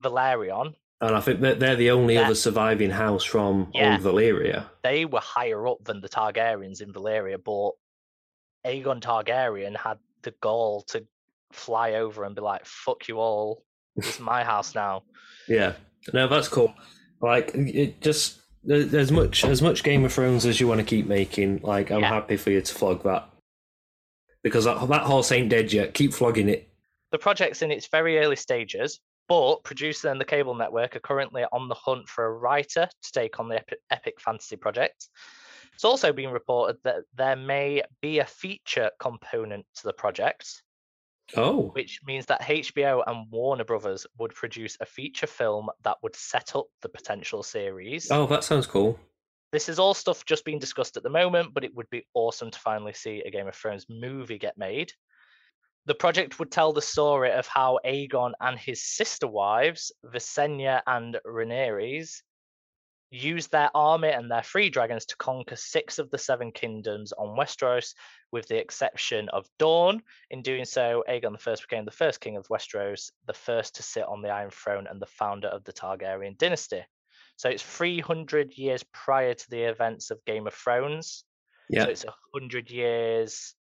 B: Velaryon
A: And I think that they're the only
B: Yeah.
A: other surviving house from
B: Yeah.
A: old Valyria.
B: they were higher up than the Targaryens in Valyria, but Aegon Targaryen had the gall to fly over and be like, "Fuck you all, it's my house now."
A: Yeah. No, that's cool. Like it just as much as much Game of Thrones as you want to keep making. Like I'm
B: Yeah.
A: happy for you to flog that because that, that horse ain't dead yet. Keep flogging it.
B: The project's in its very early stages, but producer and the cable network are currently on the hunt for a writer to take on the epic, epic fantasy project. It's also been reported that there may be a feature component to the project,
A: Oh,
B: which means that HBO and Warner Brothers would produce a feature film that would set up the potential series.
A: oh, that sounds cool.
B: This is all stuff just being discussed at the moment, but it would be awesome to finally see a Game of Thrones movie get made. The project would tell the story of how Aegon and his sister wives, Visenya and Rhaenyra, used their army and their free dragons to conquer six of the seven kingdoms on Westeros, with the exception of Dorne. In doing so, Aegon I became the first king of Westeros, the first to sit on the Iron Throne, and the founder of the Targaryen dynasty. So it's 300 years prior to the events of Game of Thrones.
A: Yeah,
B: So it's 100 years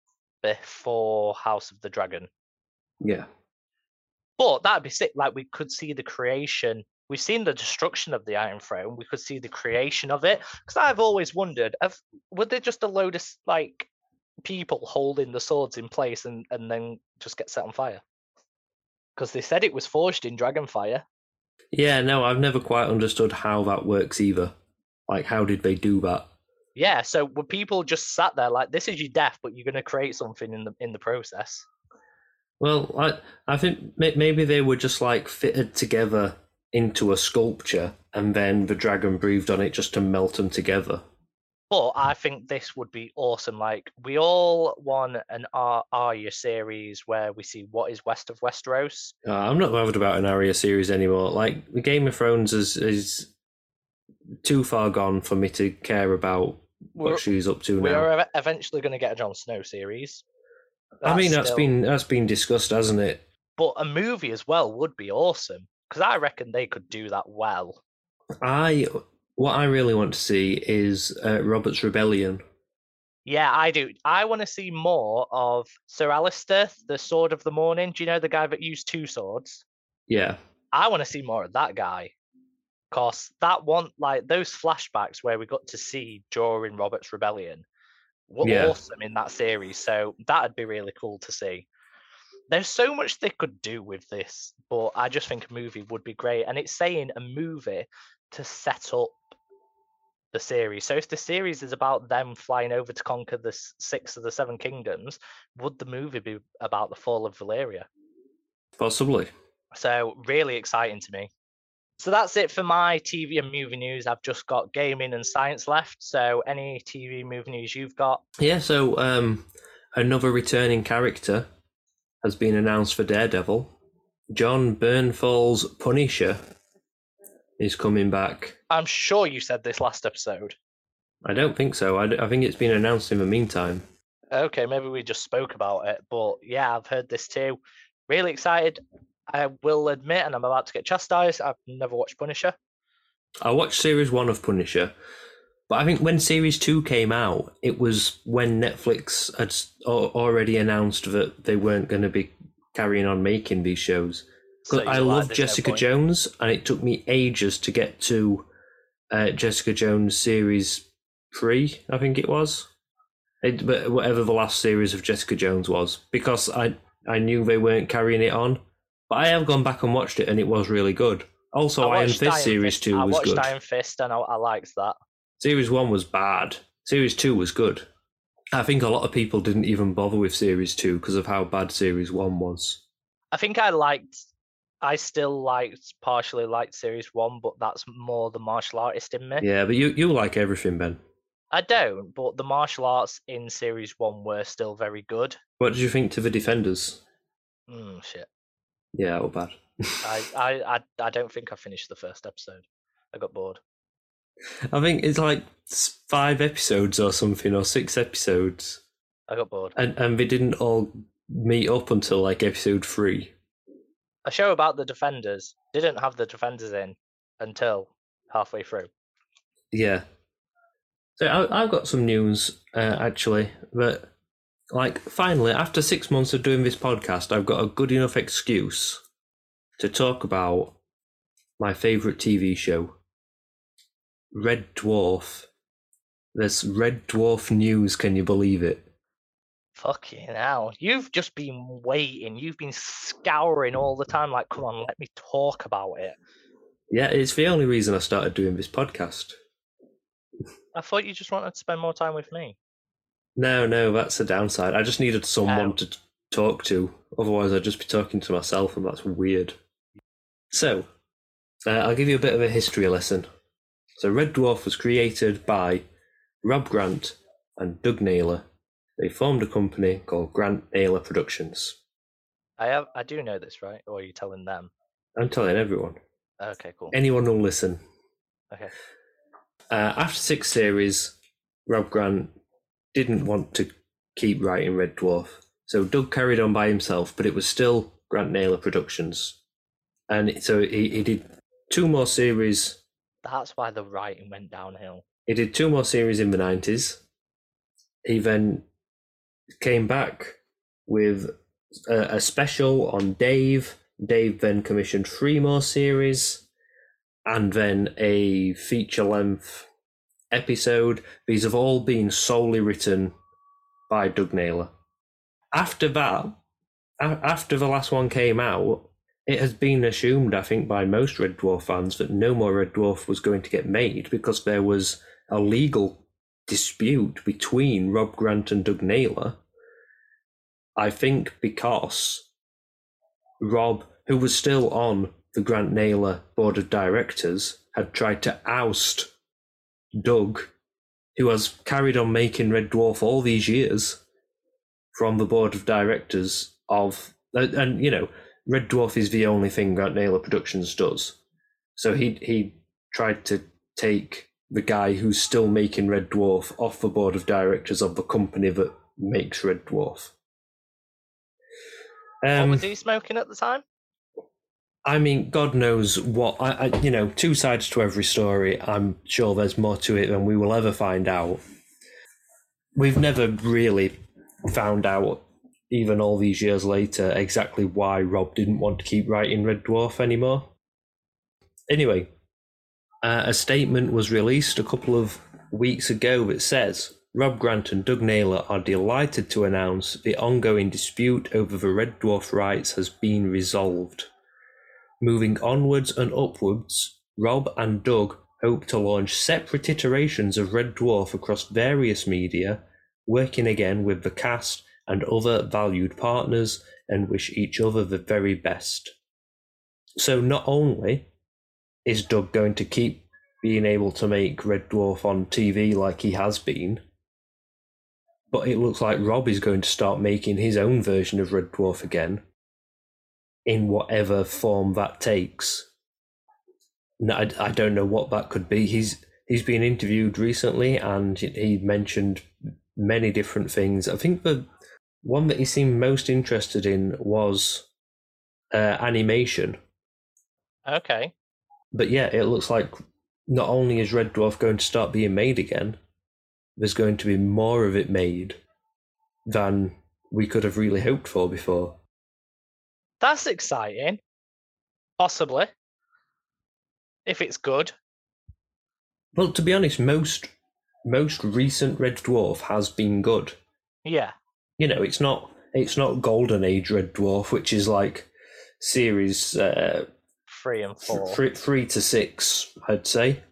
B: before House of the Dragon.
A: yeah,
B: But that'd be sick. Like we could see the creation. We've seen the destruction of the Iron Throne. We could see the creation of it. Because I've always wondered, have, were there just a load of like people holding the swords in place and, and then just get set on fire? Because they said it was forged in Dragonfire.
A: yeah. No, I've never quite understood how that works either. Like, how did they do that?
B: Yeah. So were people just sat there like, this is your death, but you're going to create something in the in the process?
A: Well, I I think maybe they were just like fitted together into a sculpture, and then the dragon breathed on it just to melt them together.
B: But I think this would be awesome. Like we all want an Ar- Arya series where we see what is west of Westeros.
A: Uh, I'm not bothered about an Arya series anymore. Like the Game of Thrones is is too far gone for me to care about
B: We're,
A: what she's up to now.
B: We're eventually going to get a Jon Snow series.
A: I mean, that's
B: still-
A: been that's been discussed, hasn't it?
B: But a movie as well would be awesome because I reckon they could do that well.
A: I what I really want to see is uh, Robert's Rebellion.
B: Yeah, I do. I want to see more of Sir Alistair, the Sword of the Morning. Do you know the guy that used two swords?
A: Yeah,
B: I want to see more of that guy. Cause that one, like those flashbacks where we got to see during Robert's Rebellion, were
A: Yeah.
B: awesome in that series. So that'd be really cool to see. There's so much they could do with this, but I just think a movie would be great. And it's saying a movie to set up the series. So if the series is about them flying over to conquer the six of the seven kingdoms, would the movie be about the fall of Valyria?
A: possibly.
B: So really exciting to me. So that's it for my TV and movie news. I've just got gaming and science left. So any TV movie news you've got?
A: Yeah, so um, another returning character has been announced for Daredevil. Jon Bernthal's Punisher is coming back.
B: I'm sure you said this last episode.
A: I don't think so. I, d- I think it's been announced in the meantime.
B: Okay, maybe we just spoke about it, but yeah, I've heard this too. Really excited. I will admit, and I'm about to get chastised. I've never watched Punisher.
A: I watched series one of Punisher, but I think when series two came out, it was when Netflix had already announced that they weren't going to be carrying on making these shows.
B: So
A: I love Jessica. Jones, and it took me ages to get to uh, Jessica Jones series three. I think it was, it, but whatever the last series of Jessica Jones was, because I I knew they weren't carrying it on. But I have gone back and watched it, and it was really good. Also, Iron
B: watched
A: Fist
B: Iron
A: series
B: Fist-
A: two
B: I
A: was
B: watched
A: good.
B: Iron Fist and I, I liked that.
A: Series one was bad. Series two was good. I think a lot of people didn't even bother with series two because of how bad series one was.
B: I think I liked. I still liked partially liked series one, but that's more the martial artist in me.
A: Yeah, but you you like everything, Ben.
B: I don't, but the martial arts in series one were still very good.
A: What did you think to the defenders?
B: Mm, shit.
A: Yeah, all bad.
B: I, I, I, I don't think I finished the first episode. I got bored.
A: I think it's like five episodes or something, or six episodes,
B: I got bored.
A: and and they didn't all meet up until like episode three.
B: A show about the defenders didn't have the defenders in until halfway through.
A: Yeah. So I, I've got some news uh, actually, but like finally, after six months of doing this podcast, I've got a good enough excuse to talk about my favorite TV show, Red Dwarf. There's Red Dwarf news. Can you believe it?
B: Fucking hell. You've just been waiting. You've been scouring all the time, like, come on, let me talk about it.
A: Yeah, it's the only reason I started doing this podcast.
B: I thought you just wanted to spend more time with me.
A: No, no, that's the downside. I just needed someone
B: Oh.
A: to talk to. Otherwise, I'd just be talking to myself, and that's weird. So, uh, I'll give you a bit of a history lesson. So, Red Dwarf was created by Rob Grant and Doug Naylor. They formed a company called Grant Naylor Productions.
B: I have I do know this, right? Or are you telling them?
A: I'm telling everyone.
B: Okay, cool.
A: Anyone will listen.
B: Okay.
A: Uh, after six series, Rob Grant didn't want to keep writing Red Dwarf, so Doug carried on by himself, but it was still Grant Naylor Productions. And so he, he did two more series.
B: That's why the writing went downhill.
A: He did two more series in the 90s. He then came back with a, a special on Dave. Dave then commissioned three more series and then a feature length episode. These have all been solely written by Doug Naylor. After that, after the last one came out, it has been assumed, I think, by most Red Dwarf fans that no more Red Dwarf was going to get made because there was a legal dispute between Rob Grant and Doug Naylor. I think because Rob, who was still on the Grant Naylor board of directors, had tried to oust Doug, who has carried on making Red Dwarf all these years, from the board of directors of, and, you know, Red Dwarf is the only thing Grant Naylor Productions does. So he he tried to take the guy who's still making Red Dwarf off the board of directors of the company that makes Red Dwarf.
B: what
A: Um,
B: was he smoking at the time?
A: I mean, God knows what. I, I, you know, two sides to every story. I'm sure there's more to it than we will ever find out. We've never really found out, even all these years later, exactly why Rob didn't want to keep writing Red Dwarf anymore. Anyway, uh, a statement was released a couple of weeks ago that says Rob Grant and Doug Naylor are delighted to announce the ongoing dispute over the Red Dwarf rights has been resolved. Moving onwards and upwards, Rob and Doug hope to launch separate iterations of Red Dwarf across various media, working again with the cast and other valued partners, and wish each other the very best. So, not only is Doug going to keep being able to make Red Dwarf on TV like he has been, but it looks like Rob is going to start making his own version of Red Dwarf again in whatever form that takes. I, I don't know what that could be. He's he's been interviewed recently, and he mentioned many different things. I think the one that he seemed most interested in was uh, animation.
B: Okay.
A: But yeah, it looks like not only is Red Dwarf going to start being made again, there's going to be more of it made than we could have really hoped for before.
B: That's exciting. Possibly. If it's good.
A: Well, to be honest, most most recent Red Dwarf has been good.
B: Yeah.
A: You know, it's not it's not Golden Age Red Dwarf, which is like series uh,
B: Three and four.
A: three, three to six, I'd say.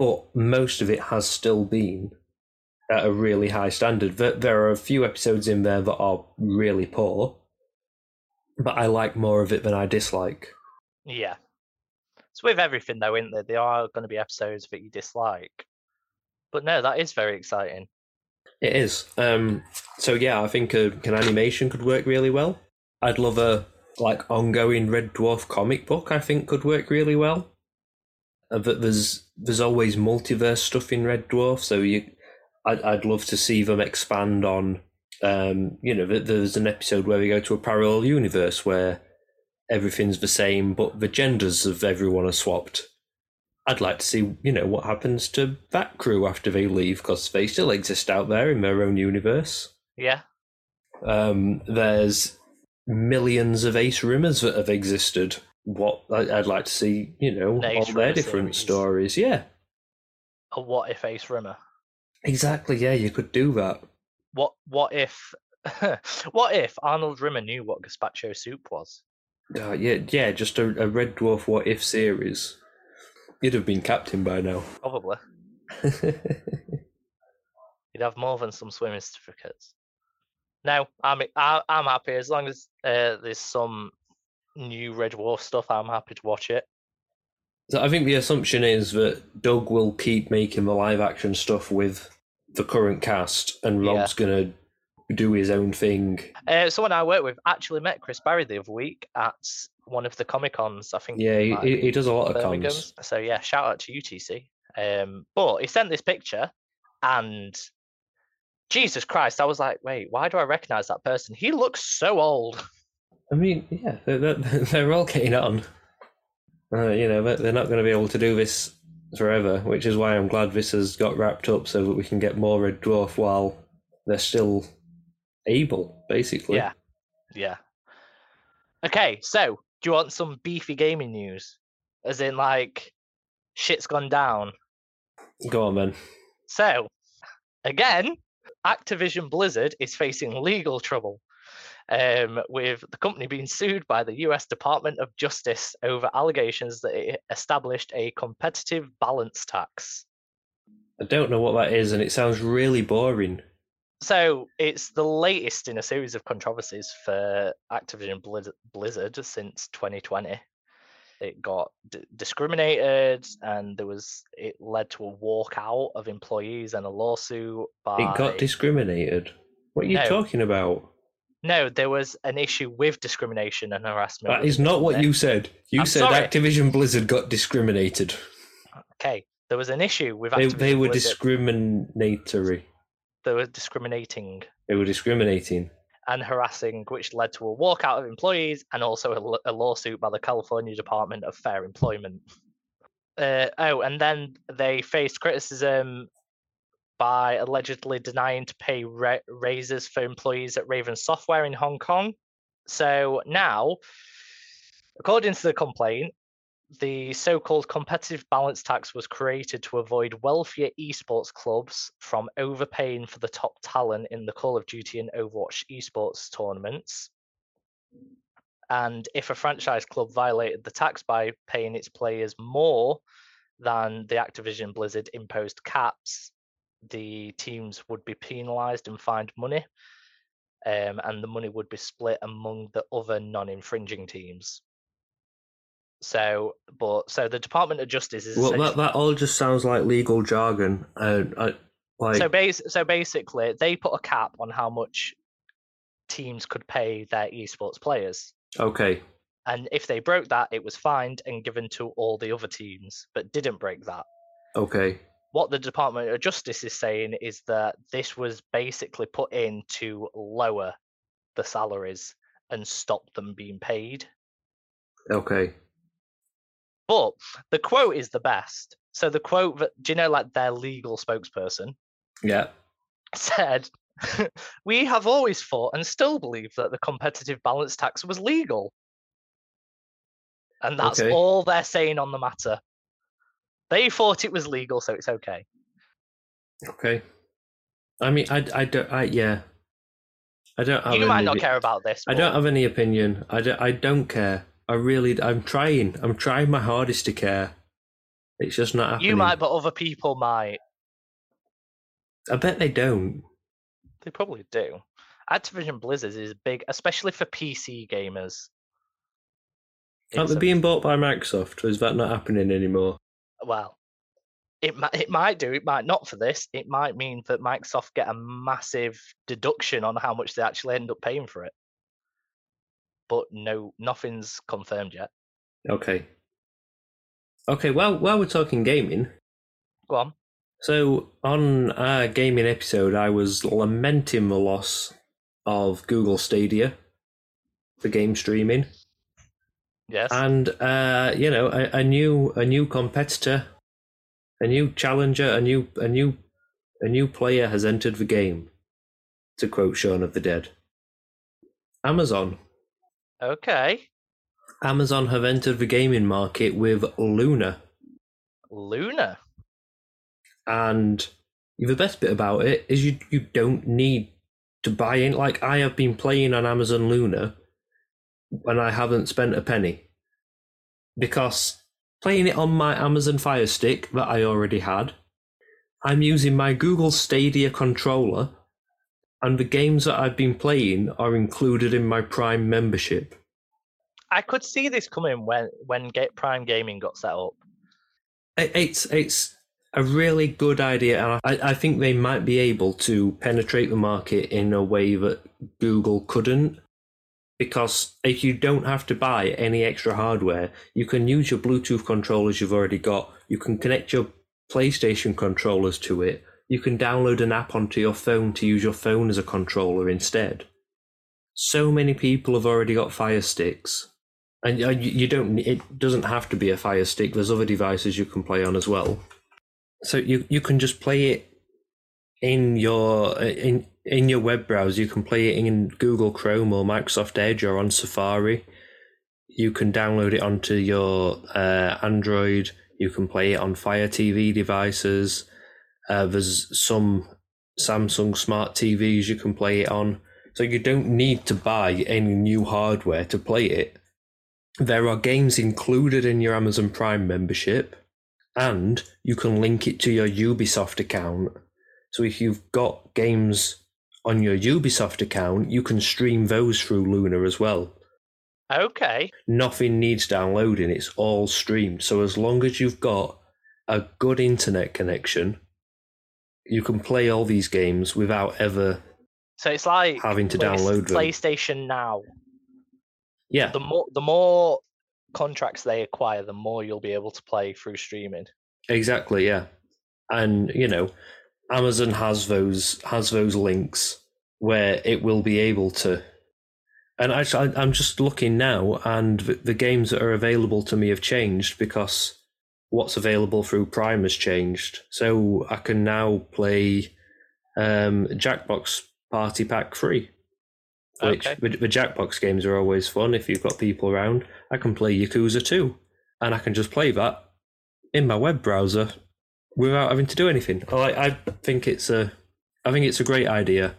A: But most of it has still been at a really high standard. There, there are a few episodes in there that are really poor, but I like more of it than I dislike.
B: Yeah. It's with everything though, isn't there? There are going to be episodes that you dislike. But no, that is very exciting.
A: It is. Um, so yeah, I think uh, an animation could work really well. I'd love a like ongoing Red Dwarf comic book. I think could work really well. Uh, that there's there's always multiverse stuff in Red Dwarf, so you, I'd I'd love to see them expand on. Um, you know, there's an episode where we go to a parallel universe where everything's the same, but the genders of everyone are swapped. I'd like to see, you know, what happens to that crew after they leave because they still exist out there in their own universe.
B: Yeah.
A: Um, there's millions of Ace Rimmers that have existed. What I'd like to see, you know, all their different series. stories. Yeah.
B: A what if Ace Rimmer?
A: Exactly. Yeah, you could do that.
B: What What if? what if Arnold Rimmer knew what gazpacho soup was?
A: Uh, yeah, yeah, just a, a Red Dwarf what if series. You'd have been captain by now.
B: Probably. You'd have more than some swimming certificates. No, I'm I'm happy as long as uh, there's some new Red Dwarf stuff. I'm happy to watch it.
A: So I think the assumption is that Doug will keep making the live action stuff with the current cast, and Rob's yeah. gonna do his own thing.
B: Uh, someone I work with actually met Chris Barrie the other week at one of the Comic Cons. I think.
A: Yeah, he, he, does a lot of cons.
B: So yeah, shout out to UTC. Um, but he sent this picture, and Jesus Christ, I was like, wait, why do I recognize that person? He looks so old.
A: I mean, yeah, they're, they're all getting on. Uh, you know, they're not going to be able to do this forever, which is why I'm glad this has got wrapped up so that we can get more Red Dwarf while they're still able, basically.
B: Yeah, yeah. Okay, so do you want some beefy gaming news? As in, like, shit's gone down.
A: Go on, man.
B: So, again, Activision Blizzard is facing legal trouble. Um, with the company being sued by the US Department of Justice over allegations that it established a competitive balance tax.
A: I don't know what that is, and it sounds really boring.
B: So it's the latest in a series of controversies for Activision Blizzard since 2020. It got d- discriminated, and there was it led to a walkout of employees and a lawsuit. By
A: it got discriminated. What are you no, talking about?
B: No, there was an issue with discrimination and harassment.
A: That is not what you said. You I'm said sorry. Activision Blizzard got discriminated.
B: Okay, there was an issue with.
A: They, they were Blizzard. discriminatory
B: they were discriminating.
A: They were discriminating
B: and harassing, which led to a walkout of employees and also a, a lawsuit by the California Department of Fair Employment. Uh, oh, and then they faced criticism by allegedly denying to pay ra- raises for employees at Raven Software in Hong Kong. So now, according to the complaint, the so-called competitive balance tax was created to avoid wealthier esports clubs from overpaying for the top talent in the Call of Duty and Overwatch esports tournaments. And if a franchise club violated the tax by paying its players more than the Activision Blizzard imposed caps, the teams would be penalized and fined money. Um, and the money would be split among the other non-infringing teams. So, but so the Department of Justice is
A: well. That, that all just sounds like legal jargon. Uh, I, like...
B: So, base, so basically, they put a cap on how much teams could pay their esports players.
A: Okay.
B: And if they broke that, it was fined and given to all the other teams, but didn't break that.
A: Okay.
B: What the Department of Justice is saying is that this was basically put in to lower the salaries and stop them being paid.
A: Okay.
B: But the quote is the best. So the quote that do you know like their legal spokesperson?
A: Yeah.
B: Said we have always thought and still believe that the competitive balance tax was legal. And that's okay. all they're saying on the matter. They thought it was legal, so it's okay.
A: Okay. I mean, I, I don't, I, yeah. I don't
B: You might not care about this.
A: I don't have any opinion. I don't, I don't care. I really, I'm trying. I'm trying my hardest to care. It's just not happening.
B: You might, but other people might.
A: I bet they don't.
B: They probably do. Activision Blizzard is big, especially for PC gamers.
A: Aren't
B: It's
A: they being bought by Microsoft? Or is that not happening anymore?
B: well, it might it might do, it might not for this. It might mean that Microsoft get a massive deduction on how much they actually end up paying for it. But no, nothing's confirmed yet.
A: Okay. Okay, well, while we're talking gaming,
B: Go on.
A: so on our gaming episode, I was lamenting the loss of Google Stadia for game streaming.
B: Yes.
A: and uh, you know a, a new a new competitor, a new challenger, a new a new a new player has entered the game. To quote Shaun of the Dead, Amazon.
B: Okay.
A: Amazon have entered the gaming market with Luna,
B: Luna.
A: and the best bit about it is you you don't need to buy in. Like I have been playing on Amazon Luna, and I haven't spent a penny because playing it on my Amazon Fire Stick that I already had, I'm using my Google Stadia controller, and the games that I've been playing are included in my Prime membership.
B: I could see this coming when when Get Prime Gaming got set up.
A: It- It's it's a really good idea, and I, I think they might be able to penetrate the market in a way that Google couldn't. Because if you don't have to buy any extra hardware, you can use your Bluetooth controllers you've already got. You can connect your PlayStation controllers to it. You can download an app onto your phone to use your phone as a controller instead. So many people have already got Fire Sticks, and uh, you don't. It doesn't have to be a Fire Stick. There's other devices you can play on as well. So you you can just play it in your in in your web browser. You can play it in Google Chrome or Microsoft Edge or on Safari. You can download it onto your uh, Android. You can play it on Fire TV devices. Uh, there's some Samsung smart TVs you can play it on. So you don't need to buy any new hardware to play it. There are games included in your Amazon Prime membership, and you can link it to your Ubisoft account. So if you've got games on your Ubisoft account, you can stream those through Luna as well.
B: Okay.
A: Nothing needs downloading, it's all streamed. So as long as you've got a good internet connection, you can play all these games without ever
B: So it's like
A: having to download them.
B: PlayStation Now.
A: Yeah,
B: The more the more contracts they acquire, the more you'll be able to play through streaming.
A: Exactly, yeah. And you know, Amazon has those has those links where it will be able to. And actually, I- I'm just looking now, and the, the games that are available to me have changed because what's available through Prime has changed. So I can now play um, Jackbox Party Pack free. Which
B: Okay.
A: the, the Jackbox games are always fun if you've got people around. I can play Yakuza 2, and I can just play that in my web browser without having to do anything. I, I think it's a, I think it's a great idea.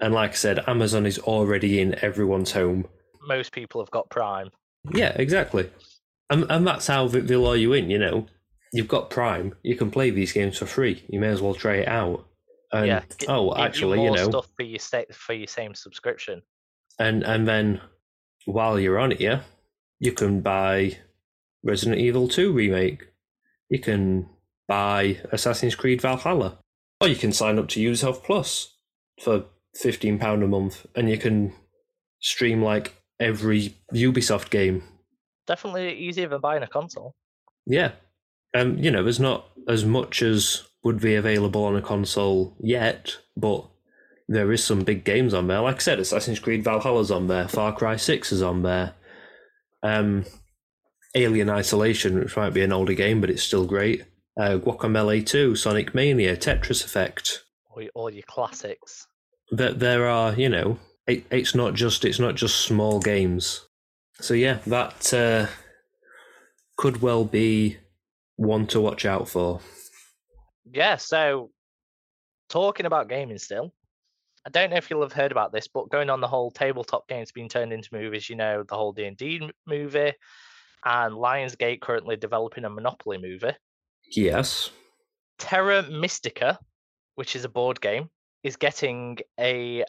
A: And like I said, Amazon is already in everyone's home.
B: Most people have got Prime.
A: Yeah, exactly. And and that's how they, they lure you in. You know, you've got Prime, you can play these games for free. You may as well try it out. And,
B: yeah.
A: Oh,
B: give you
A: actually, you know,
B: stuff for your sta- for your same subscription.
A: and and then while you're on it, yeah, you can buy Resident Evil 2 remake. You can buy Assassin's Creed Valhalla, or you can sign up to Ubisoft Plus for fifteen pound a month, and you can stream like every Ubisoft game.
B: Definitely easier than buying a console.
A: Yeah, um, you know, there's not as much as would be available on a console yet, but there is some big games on there. Like I said, Assassin's Creed Valhalla's on there, Far Cry Six is on there, um, Alien Isolation, which might be an older game, but it's still great. Uh, Guacamelee Two, Sonic Mania, Tetris Effect.
B: All your, all your classics.
A: That there are, you know, it, it's not just it's not just small games. So yeah, that uh, could well be one to watch out for.
B: Yeah, so talking about gaming still, I don't know if you'll have heard about this, but going on the whole tabletop games being turned into movies, you know, the whole D&D movie and Lionsgate currently developing a Monopoly movie.
A: Yes.
B: Terra Mystica which is a board game, is getting a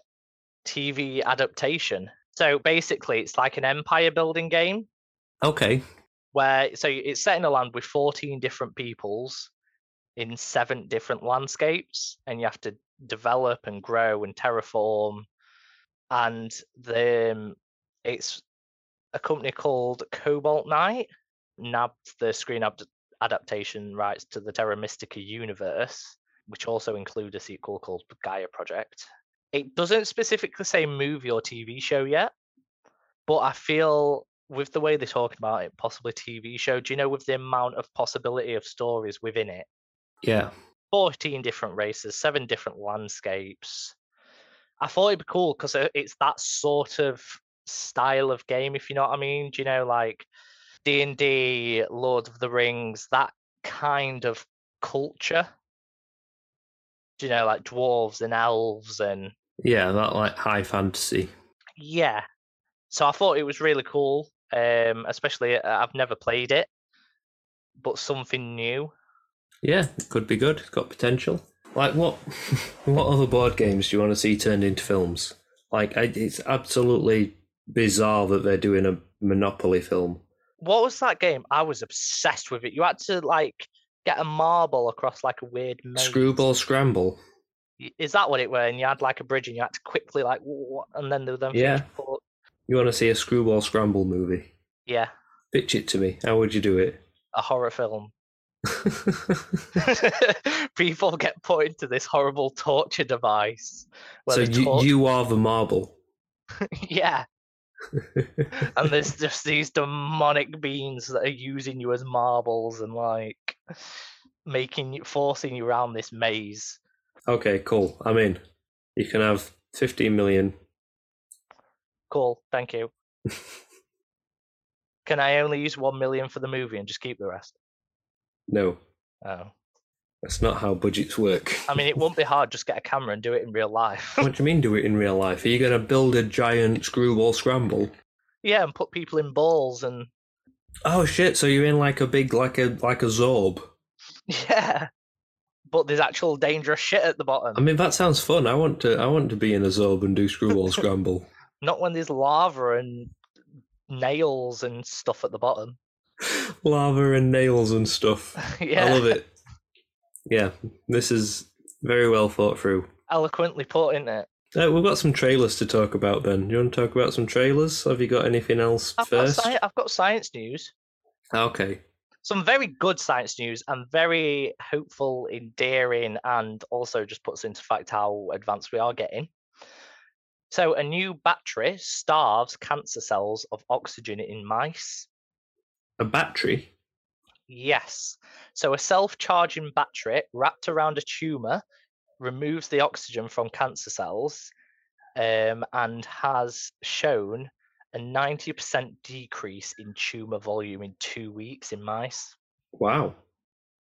B: TV adaptation. So basically, it's like an empire building game.
A: Okay.
B: where so it's set in a land with 14 different peoples in seven different landscapes and you have to develop and grow and terraform. And the um, it's a company called cobalt knight. Nabbed the screen ad- adaptation rights to the terra mystica universe which also include a sequel called gaia project it doesn't specifically say movie or tv show yet but i feel with the way they're talking about it, possibly TV show, do you know with the amount of possibility of stories within it?
A: Yeah.
B: 14 different races, seven different landscapes. I thought it'd be cool because uh, it's that sort of style of game, if you know what I mean. Do you know, like D and D, Lord of the Rings, that kind of culture? Do you know, like dwarves and elves and
A: Yeah, that like high fantasy.
B: yeah. So I thought it was really cool, um, especially uh, I've never played it, but something new.
A: Yeah, it could be good. It's got potential. Like what? what other board games do you want to see turned into films? Like it's absolutely bizarre that they're doing a Monopoly film.
B: What was that game? I was obsessed with it. You had to like get a marble across like a weird maze.
A: Screwball Scramble.
B: Is that what it were? And you had like a bridge, and you had to quickly like, and then there were them.
A: Yeah.
B: you
A: want to see a Screwball Scramble movie?
B: yeah,
A: Pitch it to me. How would you do it?
B: a horror film. People get put into this horrible torture device.
A: so you,
B: tor-
A: you are the marble.
B: yeah, and there's just these demonic beings that are using you as marbles and like making you, forcing you around this maze.
A: Okay, cool. I'm in. You can have 15 million.
B: Cool, thank you. Can I only use one million for the movie and just keep the rest?
A: No,
B: Oh,
A: that's not how budgets work.
B: I mean, it won't be hard. Just get a camera and do it in real life.
A: what do you mean do it in real life? Are you going to build a giant Screwball Scramble?
B: yeah, and put people in balls and
A: Oh shit! So you're in like a big, like a like a zorb.
B: yeah. But there's actual dangerous shit at the bottom.
A: I mean, that sounds fun. I want to. I want to be in a zorb and do Screwball Scramble.
B: Not when there's lava and nails and stuff at the bottom.
A: Lava and nails and stuff.
B: yeah.
A: I love it. Yeah, this is very well thought through.
B: Eloquently put, isn't it?
A: Uh, we've got some trailers to talk about. Then, you want to talk about some trailers? Have you got anything else
B: I've got,
A: first?
B: sci- I've got science news.
A: Okay.
B: Some very good science news and very hopeful, endearing, and also just puts into fact how advanced we are getting. So, a new battery starves cancer cells of oxygen in mice.
A: A battery.
B: Yes. So, a self charging battery wrapped around a tumor removes the oxygen from cancer cells um, and has shown a 90% decrease in tumor volume in two weeks in mice.
A: Wow.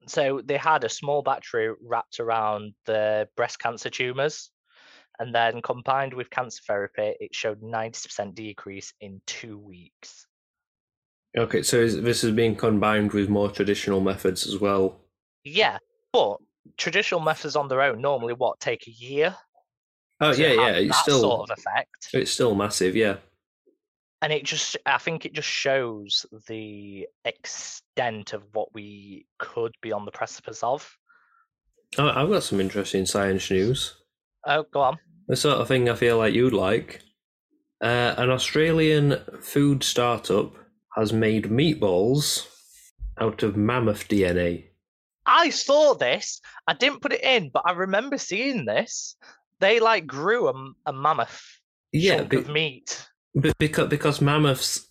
B: So, they had a small battery wrapped around the breast cancer tumors. And then combined with cancer therapy, it showed 90% decrease in two weeks.
A: Okay, so is, this is being combined with more traditional methods as well.
B: Yeah, but traditional methods on their own normally what take a year
A: Oh yeah, yeah. It's still
B: sort of effect.
A: it's still massive. Yeah.
B: And it just, I think it just shows the extent of what we could be on the precipice of.
A: Oh, I've got some interesting science news.
B: Oh, go on.
A: The sort of thing I feel like you'd like. Uh, an Australian food startup has made meatballs out of mammoth DNA.
B: I saw this. I didn't put it in, but I remember seeing this. They like grew a mammoth
A: Yeah,
B: chunk
A: be-
B: of meat.
A: But because because mammoths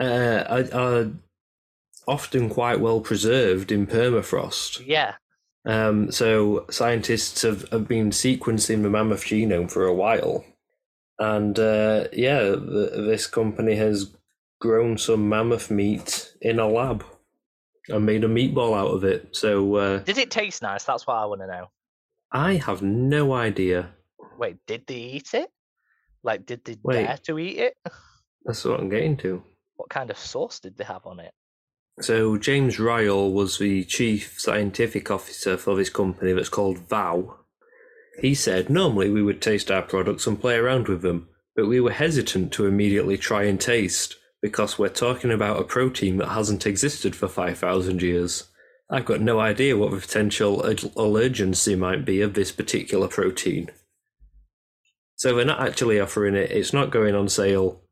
A: uh, are, are often quite well preserved in permafrost,
B: Yeah.
A: um, so scientists have, have been sequencing the mammoth genome for a while, and uh, yeah, this company has grown some mammoth meat in a lab and made a meatball out of it. So uh,
B: Did it taste nice? That's what I want to know.
A: I have no idea.
B: Wait, did they eat it? Like, did they
A: Wait.
B: dare to eat it?
A: That's what I'm getting to.
B: What kind of sauce did they have on it?
A: So James Ryall was the chief scientific officer for this company that's called Vow, He said normally we would taste our products and play around with them, but we were hesitant to immediately try and taste because we're talking about a protein that hasn't existed for 5,000 years. I've got no idea what the potential allergency might be of this particular protein. So they're not actually offering it, it's not going on sale.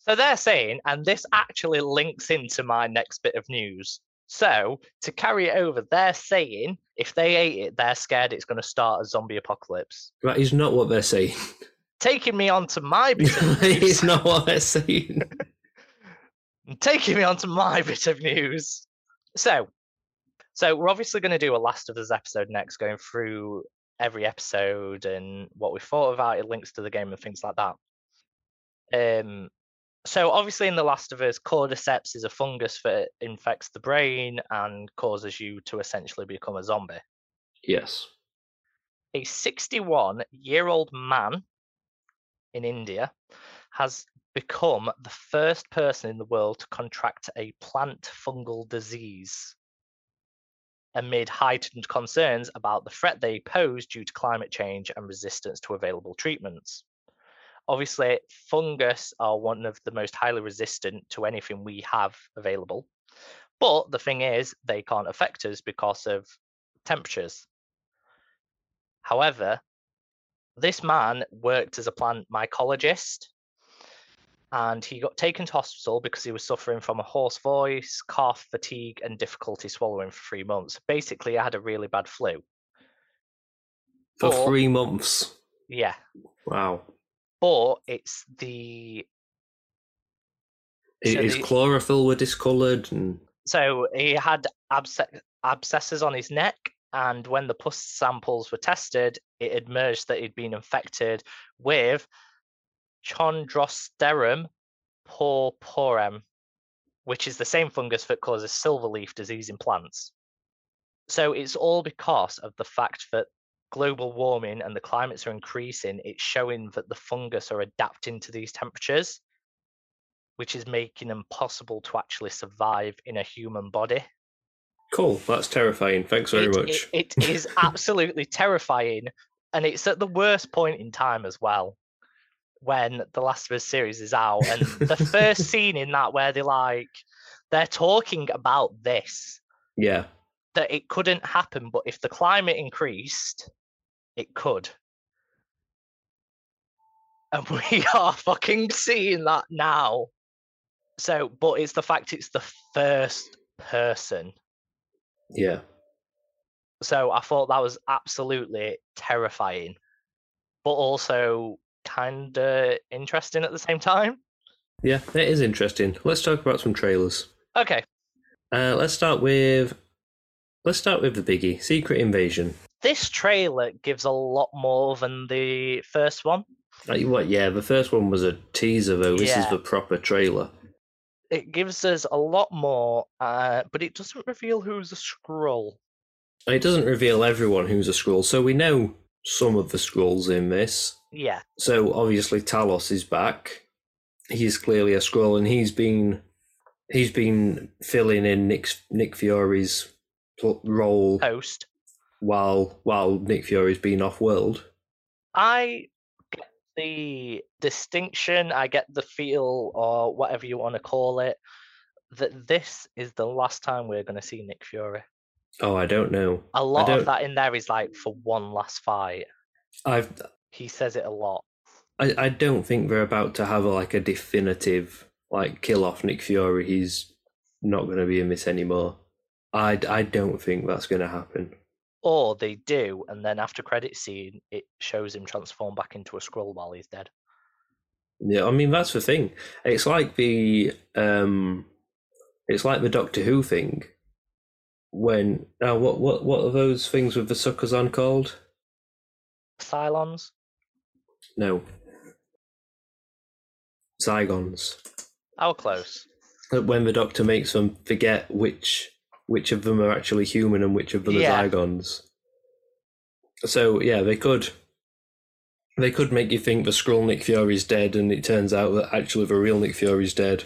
B: So they're saying, and this actually links into my next bit of news. So to carry it over, they're saying if they ate it, they're scared it's going to start a zombie apocalypse.
A: That is not what they're saying.
B: Taking me on to my bit of
A: it's not what they're saying.
B: taking me on to my bit of news. So, so we're obviously going to do a Last of Us episode next, going through every episode and what we thought about it, links to the game and things like that. Um, so obviously in The Last of Us, cordyceps is a fungus that infects the brain and causes you to essentially become a zombie.
A: yes.
B: A 61 year old man in India has become the first person in the world to contract a plant fungal disease amid heightened concerns about the threat they pose due to climate change and resistance to available treatments. Obviously, fungus are one of the most highly resistant to anything we have available. But the thing is, they can't affect us because of temperatures. However, this man worked as a plant mycologist and he got taken to hospital because he was suffering from a hoarse voice, cough, fatigue, and difficulty swallowing for three months. Basically, I had a really bad flu.
A: For
B: Or-
A: three months.
B: Yeah,
A: Wow.
B: but it's the
A: It
B: So
A: is
B: the-
A: chlorophyll were discoloured and
B: so he had absce- abscesses on his neck, and when the pus samples were tested, it emerged that he'd been infected with Chondrostereum purpureum, which is the same fungus that causes silverleaf disease in plants. So it's all because of the fact that global warming and the climates are increasing. It's showing that the fungus are adapting to these temperatures, which is making them possible to actually survive in a human body.
A: cool. That's terrifying. Thanks very
B: It-
A: much.
B: it- it is absolutely terrifying, and it's at the worst point in time as well. When the Last of Us series is out, and the first scene in that where they like they're talking about this
A: yeah.
B: that it couldn't happen, but if the climate increased, it could. And we are fucking seeing that now. So, but it's the fact it's the first person
A: Yeah.
B: So I thought that was absolutely terrifying, but also kind of interesting at the same time.
A: Yeah, it is interesting. Let's talk about some trailers.
B: Okay,
A: Uh, let's start with let's start with the biggie, Secret Invasion.
B: this trailer gives a lot more than the first one.
A: Like, what? Yeah, the first one was a teaser, though. This is the proper trailer.
B: It gives us a lot more, uh, but it doesn't reveal who's a
A: Skrull. It doesn't reveal everyone who's a Skrull, so we know some of the Skrulls in this.
B: Yeah,
A: So obviously Talos is back. He's clearly a Skrull, and he's been he's been filling in Nick Nick Fury's role
B: post
A: while while Nick Fury's been off world.
B: I get the distinction, I get the feel, or whatever you want to call it, that this is the last time we're going to see Nick Fury.
A: Oh, I don't know.
B: A lot of that in there is like for one last fight.
A: I've
B: He says it a lot.
A: I, I don't think they're about to have like a definitive like kill off Nick Fury. He's not going to be in this anymore. I, I don't think that's going to happen.
B: Or they do, and then after credit scene, it shows him transform back into a Skrull while he's dead.
A: Yeah, I mean that's the thing. It's like the um, it's like the Doctor Who thing. When now, what what what are those things with the suckers on called?
B: Cylons?
A: No, Zygons.
B: How close?
A: That When the Doctor makes them forget which which of them are actually human and which of them
B: Yeah.
A: are Zygons. So yeah, they could they could make you think the Skrull Nick Fury's dead, and it turns out that actually the real Nick Fury's dead.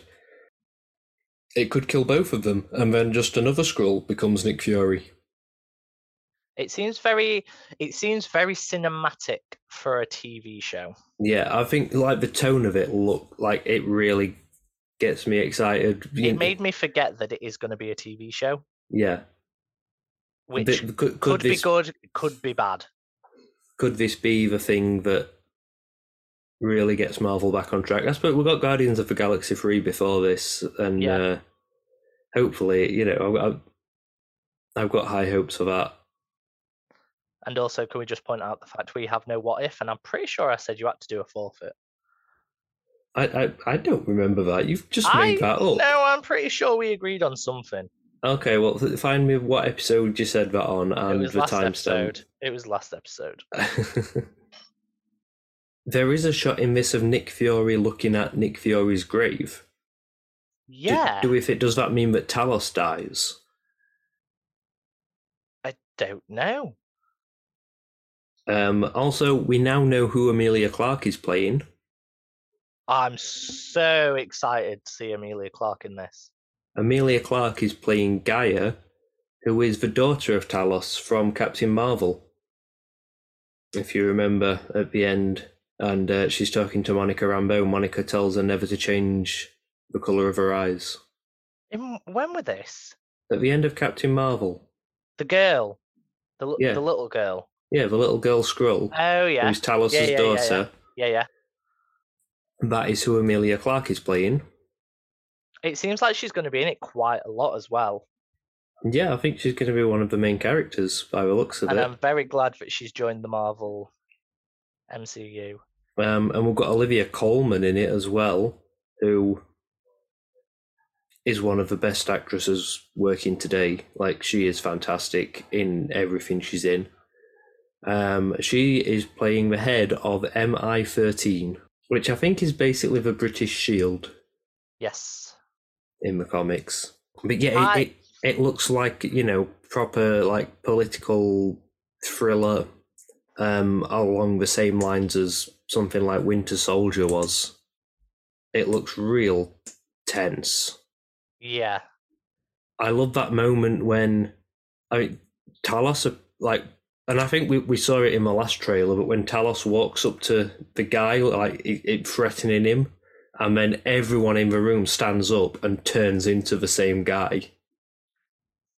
A: It could kill both of them, and then just another Skrull becomes Nick Fury.
B: It seems very it seems very cinematic for a TV show.
A: Yeah, I think like the tone of it look like it really gets me excited. You
B: It
A: know-
B: made me forget that it is going to be a TV show,
A: yeah.
B: which
A: Th- could, could,
B: could be good, could be bad.
A: could this be the thing that really gets Marvel back on track? I suppose we got Guardians of the Galaxy three before this, and
B: Yeah.
A: uh, hopefully, you know, I've, I've got high hopes for that.
B: And also, can we just point out the fact we have no what if? And I'm pretty sure I said you had to do a forfeit.
A: I, I, I don't remember that. You've just
B: I
A: made that up.
B: No, I'm pretty sure we agreed on something.
A: Okay, well, find me what episode you said that on and the timestamp.
B: It was last episode.
A: there is a shot in this of Nick Fury looking at Nick Fury's grave. Do-
B: Yeah,
A: Do, if it does that mean that Talos dies?
B: I don't know.
A: Um, also, we now know who Emilia Clarke is playing.
B: I'm so excited to see Emilia Clarke in this.
A: Emilia Clarke is playing G'iah, who is the daughter of Talos from Captain Marvel. If you remember at the end, and uh, she's talking to Monica Rambeau. Monica tells her never to change the colour of her eyes.
B: In, when were this?
A: At the end of Captain Marvel,
B: The girl, the
A: Yeah.
B: the little girl.
A: yeah, the little girl Skrull,
B: Oh yeah,
A: who's Talos'
B: yeah, yeah,
A: daughter,
B: yeah, yeah.
A: that is who Emilia Clarke is playing.
B: It seems like she's going to be in it quite a lot as well,
A: Yeah, I think she's going to be one of the main characters by the looks of
B: and
A: it.
B: And I'm very glad that she's joined the Marvel MCU.
A: Um, and we've got Olivia Colman in it as well, who is one of the best actresses working today. Like she is fantastic in everything she's in. Um, she is playing the head of MI13, which I think is basically the British Shield
B: Yes,
A: in the comics. But yeah,
B: I-
A: it, it it looks like you know proper like political thriller, um, along the same lines as something like Winter Soldier was. It looks real tense.
B: yeah,
A: I love that moment when I mean Talos like and I think we, we saw it in the last trailer, but when Talos walks up to the guy like it, it threatening him, and then everyone in the room stands up and turns into the same guy.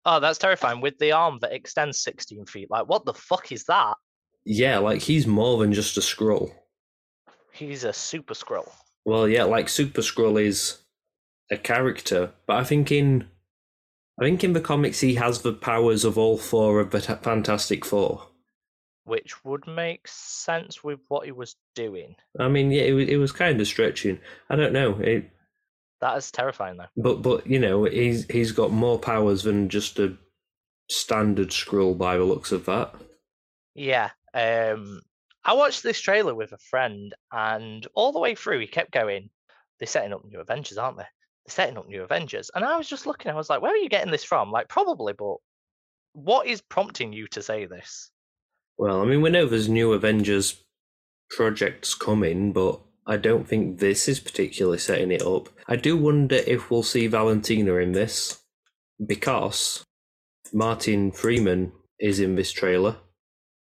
B: Oh, that's terrifying. With the arm that extends 16 feet. Like, what the fuck is that?
A: Yeah, like he's more than just a Skrull.
B: He's a super Skrull.
A: Well, yeah, like Super Skrull is a character, but I think in I think in the comics he has the powers of all four of the Ta- Fantastic Four.
B: Which would make sense with what he was doing.
A: I mean, yeah, it, it was kind of stretching. I don't know, it,
B: That is terrifying, though.
A: but but you know, he's he's got more powers than just a standard Skrull by the looks of that.
B: Yeah. Um, I watched this trailer with a friend, and all the way through, he kept going, They're setting up new Avengers, aren't they? They're setting up new Avengers. And I was just looking, I was like, Where are you getting this from? Like, probably, but what is prompting you to say this?
A: Well, I mean, we know there's new Avengers projects coming, but I don't think this is particularly setting it up. I do wonder if we'll see Valentina in this because Martin Freeman is in this trailer.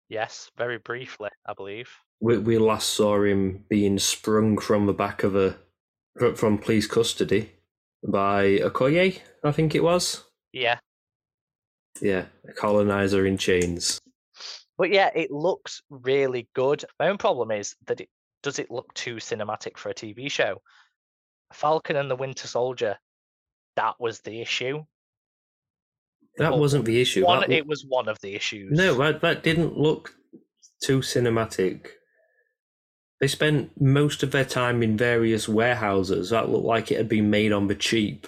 B: Yes, very briefly, I believe.
A: We, we last saw him being sprung from the back of a from police custody by Okoye, I think it was.
B: Yeah.
A: Yeah, a colonizer in chains.
B: But yeah, it looks really good. My own problem is that it does it look too cinematic for a TV show? Falcon and the Winter Soldier, that was the issue.
A: That wasn't the issue.
B: One,
A: That
B: it was one of the issues.
A: No, that, that didn't look too cinematic. They spent most of their time in various warehouses that looked like it had been made on the cheap.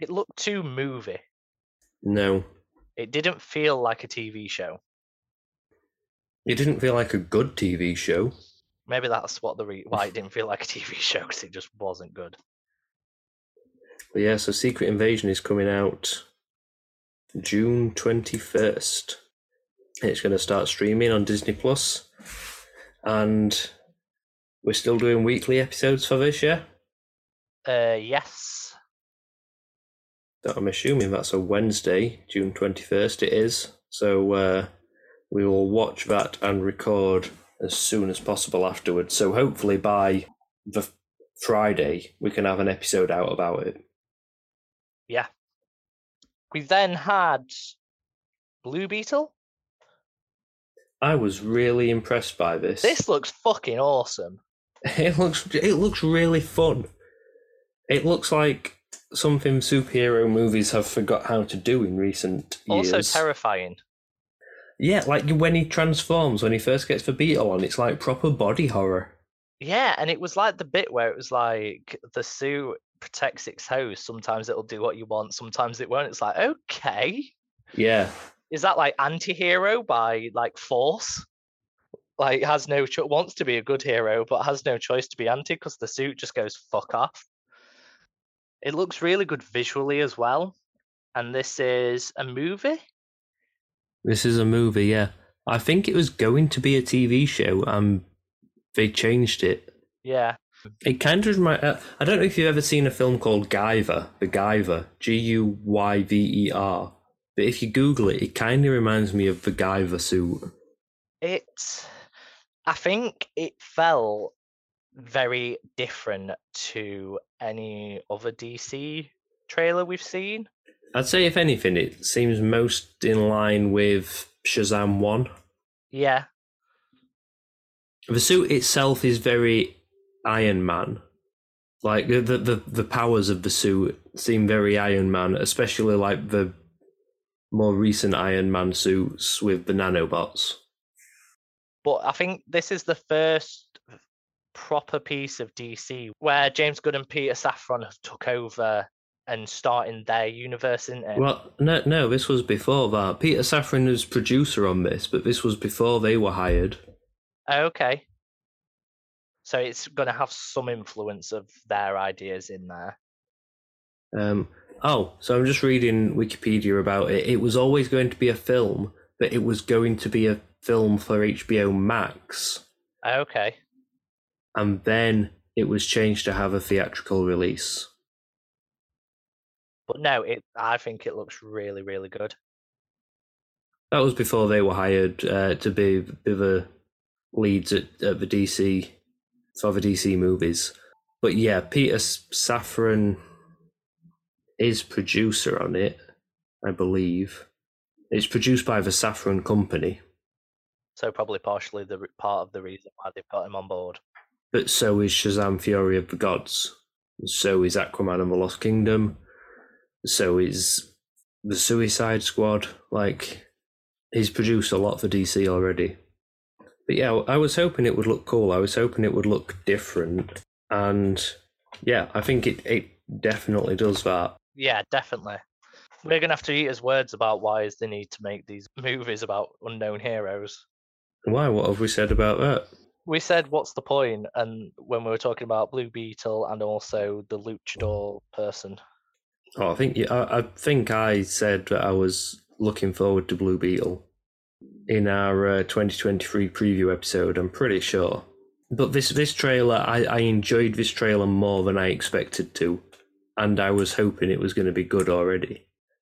B: it looked too movie.
A: No,
B: It didn't feel like a TV show.
A: it didn't feel like a good TV show.
B: Maybe that's what the re- why it didn't feel like a TV show because it just wasn't good.
A: But yeah, so Secret Invasion is coming out June 21st. It's going to start streaming on Disney Plus, And we're still doing weekly episodes for this, yeah?
B: Uh, yes.
A: I'm assuming that's a Wednesday, June 21st, it is. So uh, we will watch that and record as soon as possible afterwards. So hopefully by the Friday we can have an episode out about it.
B: Yeah. We then had Blue Beetle.
A: I was really impressed by this.
B: This looks fucking awesome.
A: It looks it looks really fun. It looks like something superhero movies have forgot how to do in recent years.
B: Also terrifying.
A: Yeah, like when he transforms, when he first gets the beetle on, it's like proper body horror.
B: Yeah, and it was like the bit where it was like the suit protects its host. Sometimes it'll do what you want, sometimes it won't. It's like, okay.
A: Yeah.
B: Is that like anti-hero by like force? Like has no cho- wants to be a good hero, but has no choice to be anti because the suit just goes fuck off. It looks really good visually as well. And this is a movie.
A: This is a movie, yeah. I think it was going to be a TV show, and they changed it.
B: Yeah.
A: It kind of reminds. Uh, I don't know if you've ever seen a film called Guyver, the Guyver, G U Y V E R. But if you Google it, it kind of reminds me of the Guyver suit.
B: It, I think it felt very different to any other DC trailer we've seen.
A: I'd say, if anything, it seems most in line with Shazam 1.
B: Yeah.
A: The suit itself is very Iron Man. Like the, the the powers of the suit seem very Iron Man, especially like the more recent Iron Man suits with the nanobots.
B: But I think this is the first proper piece of DC where James Gunn and Peter Safran have took over and starting their universe in it.
A: Well, no, no, this was before that. Peter Safran was producer on this, but this was before they were hired.
B: Oh, okay. So it's going to have some influence of their ideas in there.
A: Um, oh, so I'm just reading Wikipedia about it. It was always going to be a film, but it was going to be a film for HBO Max.
B: Okay.
A: And then it was changed to have a theatrical release.
B: But no, it. I think it looks really, really good.
A: That was before they were hired uh, to be, be the leads at, at the DC for the DC movies. But yeah, Peter Safran is producer on it, I believe. It's produced by the Safran Company.
B: So probably partially the part of the reason why they've got him on board.
A: But so is Shazam: Fury of the Gods. So is Aquaman and the Lost Kingdom. So is the Suicide Squad. Like he's produced a lot for DC already. But yeah, I was hoping it would look cool. I was hoping it would look different. And yeah, I think it, it definitely does that.
B: Yeah, definitely. We're gonna have to eat his words about why is the need to make these movies about unknown heroes.
A: Why? What have we said about that?
B: We said what's the point, and when we were talking about Blue Beetle and also the luchador person.
A: Oh, I think I, I think I said that I was looking forward to Blue Beetle in our uh, 2023 preview episode. I'm pretty sure. But this this trailer, I, I enjoyed this trailer more than I expected to, and I was hoping it was going to be good already.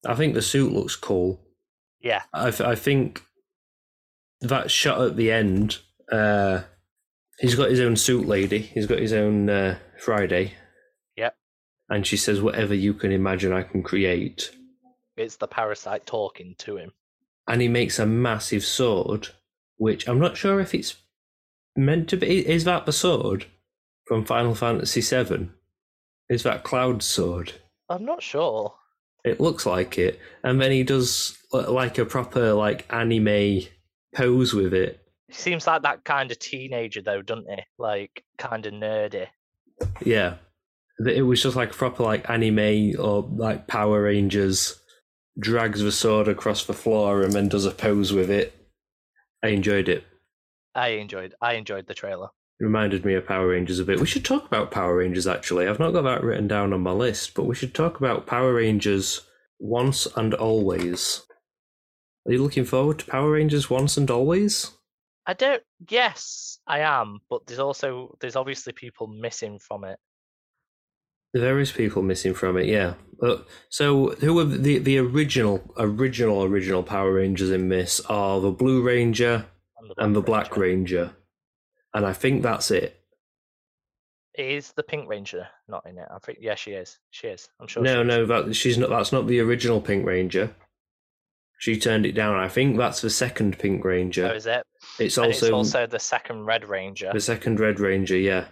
A: I think the suit looks cool.
B: Yeah,
A: I, I think that shot at the end. Uh, he's got his own suit lady. He's got his own uh, Friday.
B: Yep.
A: And she says, "Whatever you can imagine, I can create."
B: It's the parasite talking to him.
A: And he makes a massive sword, which I'm not sure if it's meant to be. Is that the sword from Final Fantasy VII? Is that Cloud's sword?
B: I'm not sure.
A: It looks like it, and then he does like a proper like anime pose with it.
B: He seems like that kind of teenager though, doesn't he? Like kind of nerdy.
A: Yeah, it was just like proper like anime or like Power Rangers. Drags the sword across the floor and then does a pose with it. I enjoyed it.
B: I enjoyed. I enjoyed the trailer.
A: It reminded me of Power Rangers a bit. We should talk about Power Rangers actually. I've not got that written down on my list, but we should talk about Power Rangers once and always. Are you looking forward to Power Rangers once and always?
B: I don't. Yes, I am. But there's also there's obviously people missing from it.
A: There is people missing from it, yeah. But so who are the the original original original Power Rangers in this are the Blue Ranger and the Black Ranger. And I think that's it.
B: Is the Pink Ranger not in it? I think yeah, she is. She is. I'm sure.
A: No, no, that she's not that's not the original Pink Ranger. She turned it down. I think that's the second Pink Ranger.
B: Oh, is it?
A: it's
B: And
A: also,
B: it's also the second Red Ranger.
A: the second Red Ranger, yeah.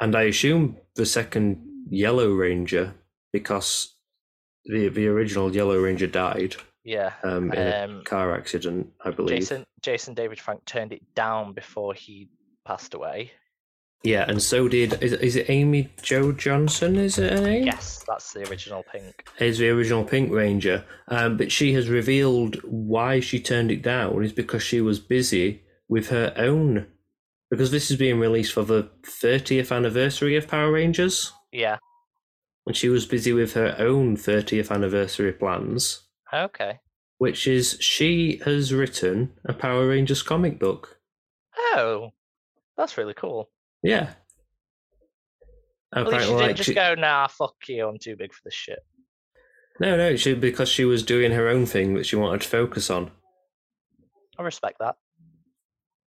A: And I assume the second Yellow Ranger because the the original Yellow Ranger died
B: Yeah.
A: um, in
B: Um,
A: a car accident, I believe.
B: Jason Jason David Frank turned it down before he passed away.
A: Yeah, and so did is, is it Amy Jo Johnson? Is it her name?
B: Yes, that's the original Pink.
A: Is the original Pink Ranger, um, but she has revealed why she turned it down is because she was busy with her own. Because this is being released for the 30th anniversary of Power Rangers,
B: Yeah.
A: And she was busy with her own 30th anniversary plans,
B: Okay.
A: which is she has written a Power Rangers comic book.
B: Oh, that's really cool.
A: Yeah.
B: At least she didn't
A: like,
B: just
A: she-
B: go, nah, fuck you, I'm too big for this shit.
A: no, no, she because she was doing her own thing that she wanted to focus on.
B: I respect that.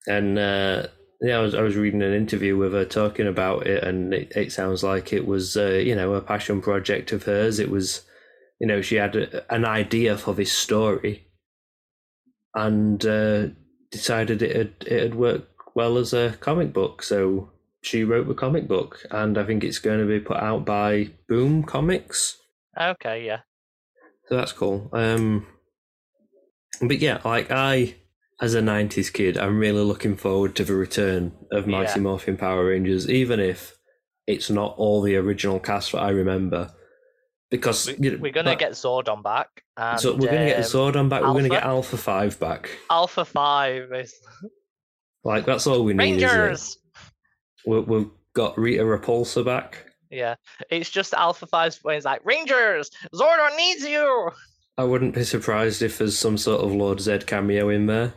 A: and uh, yeah, I was I was reading an interview with her talking about it, and it, it sounds like it was uh, you know a passion project of hers. It was you know she had a, an idea for this story, and uh, decided it had it had worked well as a comic book. So she wrote the comic book, and I think it's going to be put out by Boom Comics.
B: Okay, yeah.
A: So that's cool. Um, but yeah, like I, as a '90s kid, I'm really looking forward to the return of Mighty
B: Yeah.
A: Morphin Power Rangers, even if it's not all the original cast that I remember. Because
B: We,
A: you know,
B: we're gonna
A: that-
B: get Zordon back. And,
A: so we're gonna get
B: um,
A: Zordon back. We're gonna get
B: Alpha?
A: Alpha Five back.
B: Alpha Five is
A: Like that's all we need.
B: Rangers.
A: We, we've got Rita Repulsa back.
B: Yeah, it's just Alpha Five's when it's like Rangers. Zordon needs you.
A: I wouldn't be surprised if there's some sort of Lord Zed cameo in there.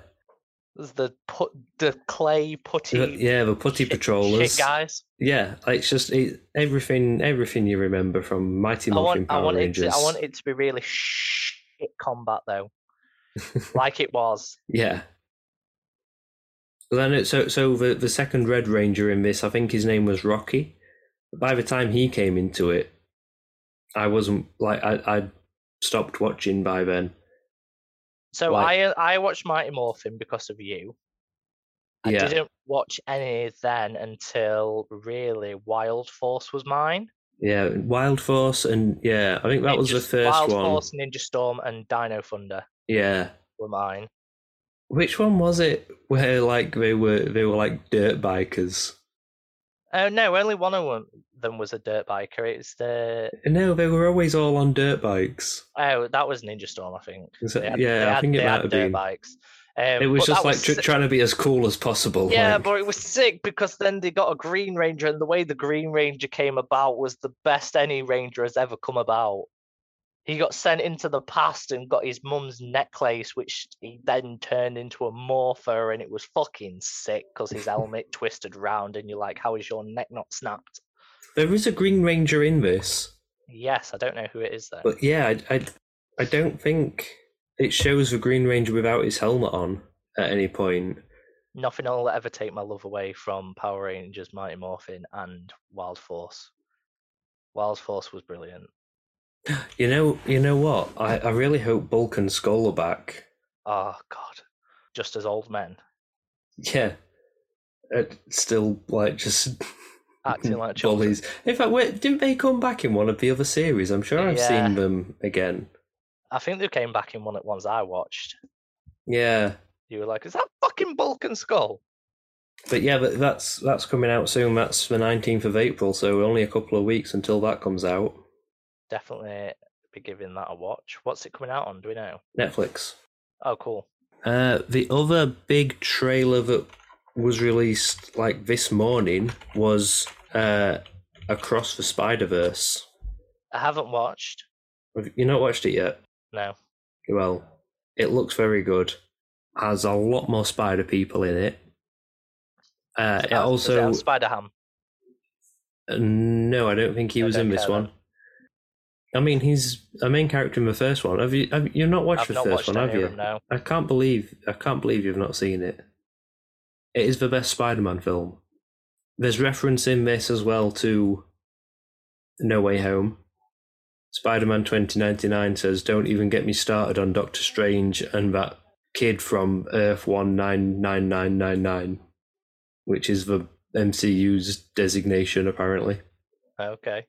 B: The put the clay putty.
A: yeah, the Putty
B: shit-
A: Patrollers.
B: Shit guys.
A: Yeah, like, it's just it, everything. Everything you remember from Mighty
B: I
A: Morphin
B: want, I
A: Power
B: want it
A: Rangers.
B: to, I want it to be really shit combat though, like it was.
A: Yeah. Then it, so so the the second Red Ranger in this, I think his name was Rocky. By the time he came into it, I wasn't like I I stopped watching by then.
B: So
A: Like-
B: I uh, I watched Mighty Morphin because of you. I
A: Yeah.
B: didn't watch any then until really Wild Force was mine.
A: Yeah, Wild Force and yeah, I think that
B: It
A: was the first
B: Wild
A: one.
B: Force, Ninja Storm, and Dino Thunder
A: Yeah.
B: were mine.
A: Which one was it where like they were they were like dirt bikers?
B: Oh no, only one of them, them was a dirt biker. It's the
A: No, they were always all on dirt bikes.
B: oh that was Ninja Storm, I think.
A: That-
B: had-
A: yeah, I
B: had-
A: think it might have
B: dirt
A: been.
B: bikes. Um,
A: It was just like
B: was
A: tr- trying to be as cool as possible.
B: Yeah,
A: like-
B: but it was sick because then they got a Green Ranger, and the way the Green Ranger came about was the best any Ranger has ever come about. He got sent into the past and got his mum's necklace, which he then turned into a morpher, and it was fucking sick because his helmet twisted round, and you're like, "How is your neck not snapped?"
A: There is a Green Ranger in this.
B: Yes, I don't know who it is though.
A: But yeah, I, I, I don't think it shows the Green Ranger without his helmet on at any point.
B: Nothing will ever take my love away from Power Rangers, Mighty Morphin, and Wild Force. Wild Force was brilliant.
A: You know, you know what? I, I really hope Bulk and Skull are back.
B: Oh God, just as old men
A: Yeah, Uh, still like just
B: acting like children.
A: bullies. In fact, wait, didn't they come back in one of the other series? I'm sure I've
B: Yeah.
A: seen them again.
B: I think they came back in one of the ones I watched.
A: Yeah,
B: You were like, "Is that fucking Bulk and Skull?"
A: but yeah, but that's that's coming out soon. That's the 19th of April, so only a couple of weeks until that comes out.
B: Definitely be giving that a watch. What's it coming out on? Do we know?
A: Netflix.
B: Oh, cool.
A: Uh, the other big trailer that was released like this morning was uh, Across the Spider Verse.
B: I haven't watched.
A: Have you not watched it yet?
B: No.
A: Well, it looks very good. Has a lot more spider people in it. Uh, it also
B: Spider Ham.
A: Uh, no, I don't think he
B: I
A: was in this one.
B: then.
A: I mean, he's a main character in the first one. Have you? Have you not watched
B: I've
A: the
B: not
A: first
B: watched
A: one? Have you?
B: them now.
A: I can't believe I can't believe you've not seen it. It is the best Spider-Man film. There's reference in this as well to No Way Home. Spider-Man 2099 says, "Don't even get me started on Doctor Strange and that kid from Earth 199999, which is the MCU's designation apparently."
B: Okay.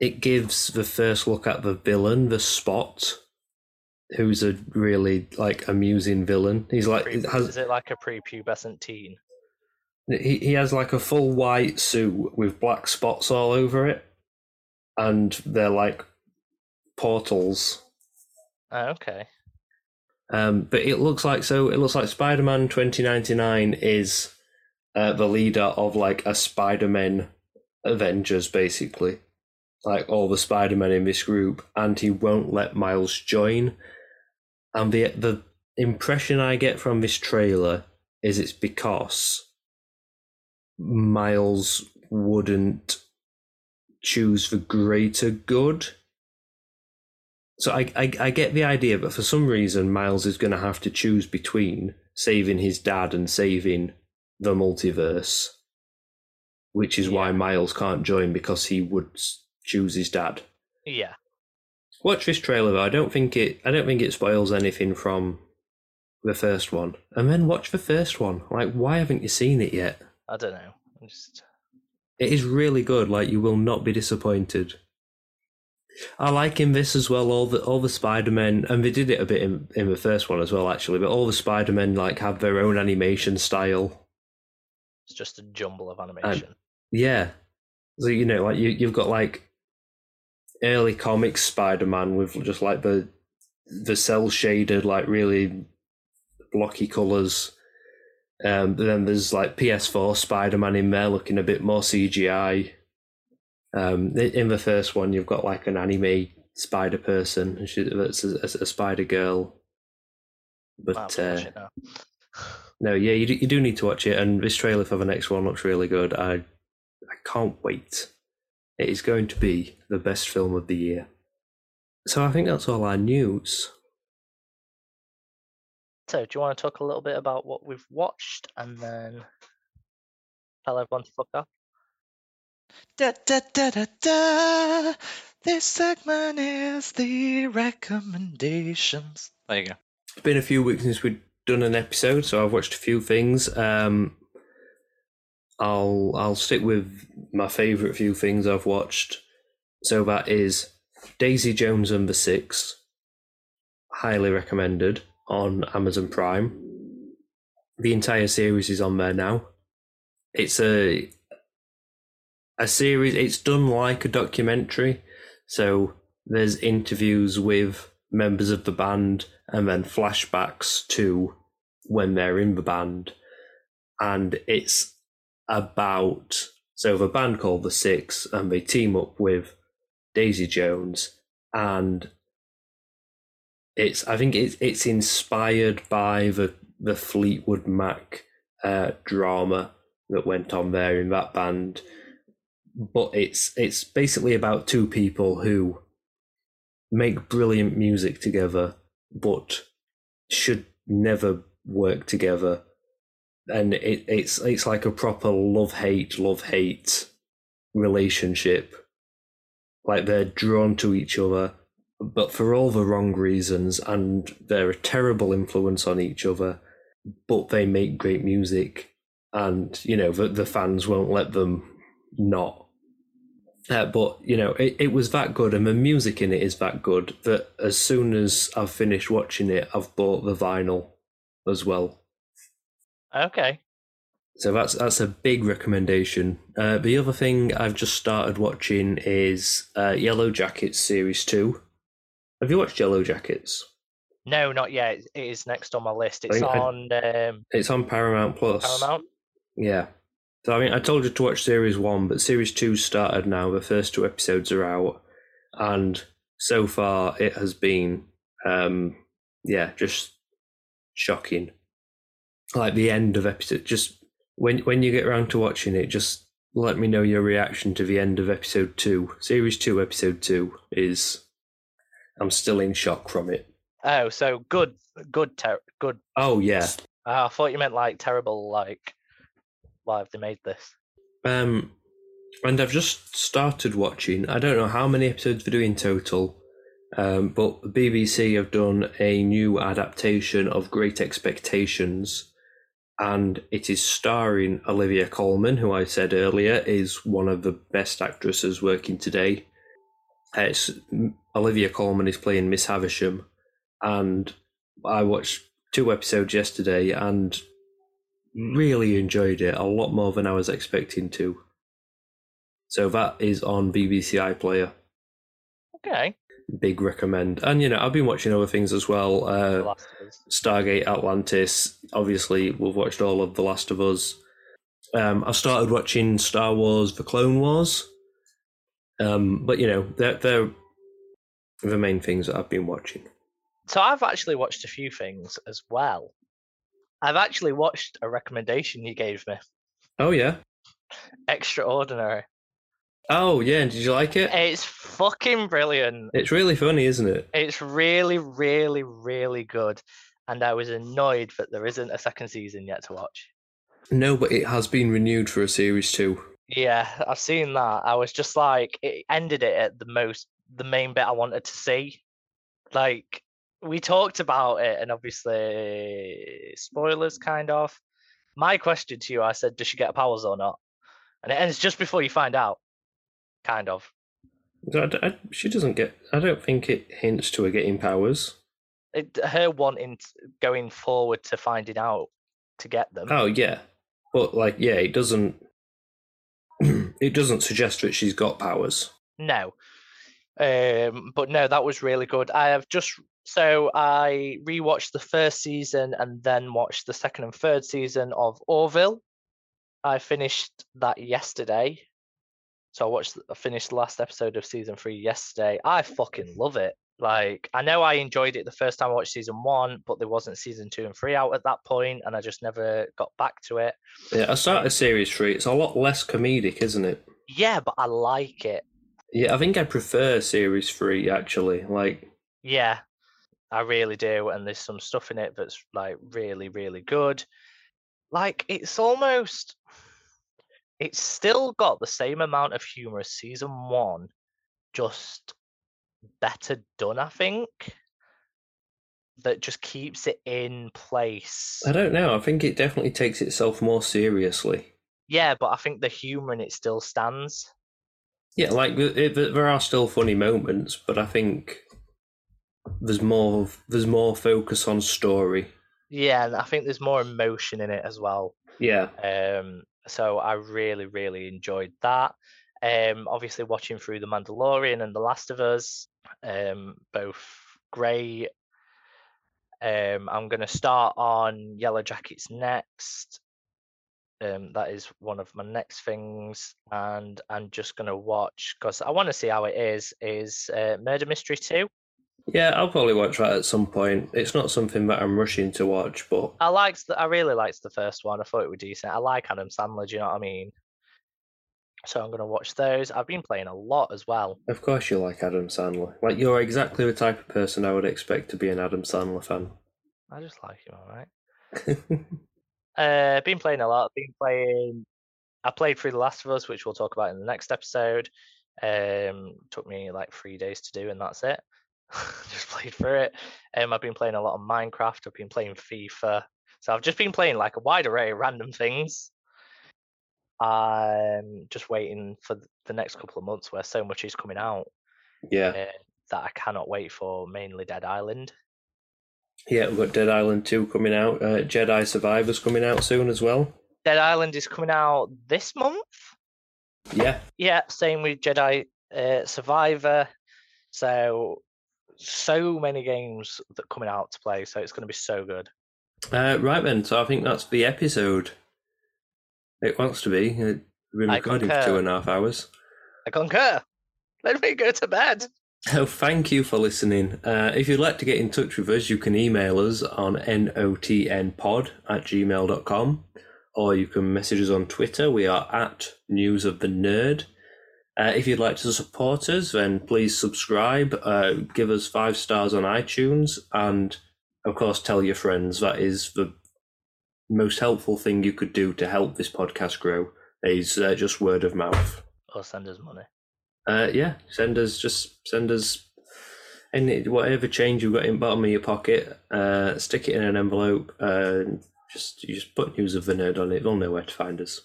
A: it gives the first look at the villain, the Spot, who's a really like amusing villain. He's like
B: Pre-
A: has,
B: is it like a prepubescent teen?
A: he, he has like a full white suit with black spots all over it, and they're like portals.
B: Oh, okay.
A: Um, but it looks like so. It looks like Spider-Man 2099 is uh, the leader of like a Spider-Man Avengers, basically, like all the Spider-Men in this group, and he won't let Miles join. And the the impression I get from this trailer is it's because Miles wouldn't choose the greater good. So I, I I get the idea, but for some reason Miles is going to have to choose between saving his dad and saving the multiverse, which is why Miles can't join because he would choose his dad.
B: Yeah.
A: Watch this trailer though. I don't think it. I don't think it spoils anything from the first one. And then watch the first one. Like, why haven't you seen it yet?
B: I don't know. I'm just
A: It is really good. Like, you will not be disappointed. I like in this as well. All the all the Spider Men, and they did it a bit in, in the first one as well, actually. But all the Spider Men like have their own animation style.
B: it's just a jumble of animation.
A: Yeah. So you know, like you you've got like early comics Spider Man with just like the the cell shaded, like really blocky colours. Um, then there's like PS4 Spider Man in there looking a bit more CGI. Um, in the first one, you've got like an anime spider person, and she, that's a, a, spider girl. But uh,
B: watch it now.
A: no, yeah, you do, you do need to watch it, and this trailer for the next one looks really good. I I can't wait. It is going to be the best film of the year. So I think that's all our news.
B: So, do you want to talk a little bit about what we've watched and then tell everyone to fuck off?
C: Da, da, da, da, da. This segment is the recommendations. There you go.
A: It's been a few weeks since we've done an episode, so I've watched a few things. Um, I'll I'll stick with my favourite few things I've watched. So that is Daisy Jones and the Six, highly recommended on Amazon Prime. The entire series is on there now. It's a a series. It's done like a documentary, so there's interviews with members of the band and then flashbacks to when they're in the band, and it's about so the band called the Six, and they team up with Daisy Jones, and it's I think it's it's inspired by the the Fleetwood Mac uh, drama that went on there in that band, but it's it's basically about two people who make brilliant music together, but should never work together. And it, it's it's like a proper love hate love hate relationship. Like they're drawn to each other, but for all the wrong reasons, and they're a terrible influence on each other. But they make great music, and you know the the fans won't let them not. Uh, but you know it, it was that good, and the music in it is that good that as soon as I've finished watching it, I've bought the vinyl as well.
B: Okay.
A: So that's that's a big recommendation. Uh, the other thing I've just started watching is uh, Yellowjackets series two. Have you watched Yellowjackets?
B: No, not yet. It is next on my list. It's
A: think I-
B: on um,
A: It's on Paramount Plus.
B: Paramount.
A: Yeah. So I mean, I told you to watch series one, but series two started now. The first two episodes are out, and so far it has been, um, yeah, just shocking. Like the end of episode, just when when you get around to watching it, just let me know your reaction to the end of episode two. Series two, episode two is. I'm still in shock from it.
B: Oh, so good, good, ter- good.
A: Oh yeah.
B: Oh, I thought you meant like terrible. Like, why have they made this?
A: Um, and I've just started watching. I don't know how many episodes we're doing total, um, but BBC have done a new adaptation of Great Expectations, and it is starring Olivia Colman, who I said earlier is one of the best actresses working today. Uh, It's Olivia Colman is playing Miss Havisham, and I watched two episodes yesterday and really enjoyed it a lot more than I was expecting to. So that is on BBC iPlayer.
B: Okay.
A: Big recommend. And you know, I've been watching other things as well. Uh,
B: Last of Us.
A: Stargate Atlantis. Obviously, we've watched all of The Last of Us. Um, I've started watching Star Wars: The Clone Wars. Um, but you know, they're they're the main things that I've been watching.
B: So I've actually watched a few things as well. I've actually watched a recommendation you gave me.
A: Oh yeah.
B: Extraordinary.
A: Oh yeah. and Did you like it?
B: It's fucking brilliant.
A: It's really funny, isn't it?
B: It's really, really, really good. And I was annoyed that there isn't a second season yet to watch.
A: No, but it has been renewed for a series two.
B: Yeah, I've seen that. I was just like, it ended it at the most, the main bit I wanted to see. Like, we talked about it, and obviously, spoilers kind of. My question to you, I said, does she get powers or not? And it ends just before you find out, kind of.
A: I, I- she doesn't get. I don't think it hints to her getting powers.
B: It, her wanting going forward to finding out to get them.
A: Oh yeah, but like yeah, it doesn't. it doesn't suggest that she's got powers.
B: No. Um, but no, that was really good. I have just so I rewatched the first season and then watched the second and third season of Orville. I finished that yesterday. So I watched I finished the last episode of season three yesterday. I fucking mm. love it. Like I know I enjoyed it the first time I watched season one, but there wasn't season two and three out at that point, and I just never got back to it.
A: Yeah, I started um, series three. It's a lot less comedic, isn't it?
B: Yeah, but I like it.
A: Yeah, I think I prefer series three actually. Like,
B: Yeah, I really do. And there's some stuff in it that's like really, really good. Like it's almost, it's still got the same amount of humor as season one, just better done, I think. That just keeps it in place.
A: I don't know. I think it definitely takes itself more seriously.
B: Yeah, but I think the humor in it still stands.
A: Yeah, like there are still funny moments, but I think there's more. There's more focus on story.
B: Yeah, and I think there's more emotion in it as well.
A: Yeah,
B: Um, so I really, really enjoyed that. Um, obviously watching through The Mandalorian and The Last of Us, um, both great. Um, I'm going to start on Yellowjackets next. Um, that is one of my next things, and I'm just going to watch because I want to see how it is. Is uh, Murder Mystery Two?
A: Yeah. I'll probably watch that at some point. It's not something that I'm rushing to watch, but
B: I liked. The, I really liked the first one. I thought it was decent. I like Adam Sandler. Do you know what I mean? So I'm going to watch those. I've been playing a lot as well.
A: of course you like Adam Sandler. Like you're exactly the type of person I would expect to be an Adam Sandler fan.
B: I just like him, all right. Uh, been playing a lot. Been playing. I played through The Last of Us, which we'll talk about in the next episode. Um, took me like three days to do, and that's it. just played through it. Um, I've been playing a lot of Minecraft. I've been playing FIFA. So I've just been playing like a wide array of random things. I'm just waiting for the next couple of months where so much is coming out
A: yeah,
B: uh, that I cannot wait for. Mainly Dead Island.
A: yeah. We've got Dead Island two coming out. Uh, Jedi Survivors coming out soon as well.
B: Dead Island is coming out this month.
A: Yeah,
B: Yeah, same with Jedi uh, Survivor. So, so many games that coming out to play. So it's going to be so good.
A: Uh, right then, so I think that's the episode. It wants to be. We've been
B: I
A: recording for
B: concur.
A: two and a half hours.
B: I concur. Let me go to bed.
A: Oh, thank you for listening. Uh, if you'd like to get in touch with us, you can email us on notnpod at gmail.com or you can message us on Twitter. We are at News of the Nerd. Uh, if you'd like to support us, then please subscribe, uh, give us five stars on iTunes, and of course, tell your friends. That is the most helpful thing you could do to help this podcast grow. Is uh, just word of mouth.
B: Or send us money.
A: Uh, yeah, send us just send us any whatever change you've got in the bottom of your pocket. Uh, stick it in an envelope. Uh, just you just put news of the nerd on it. They'll know where to find us.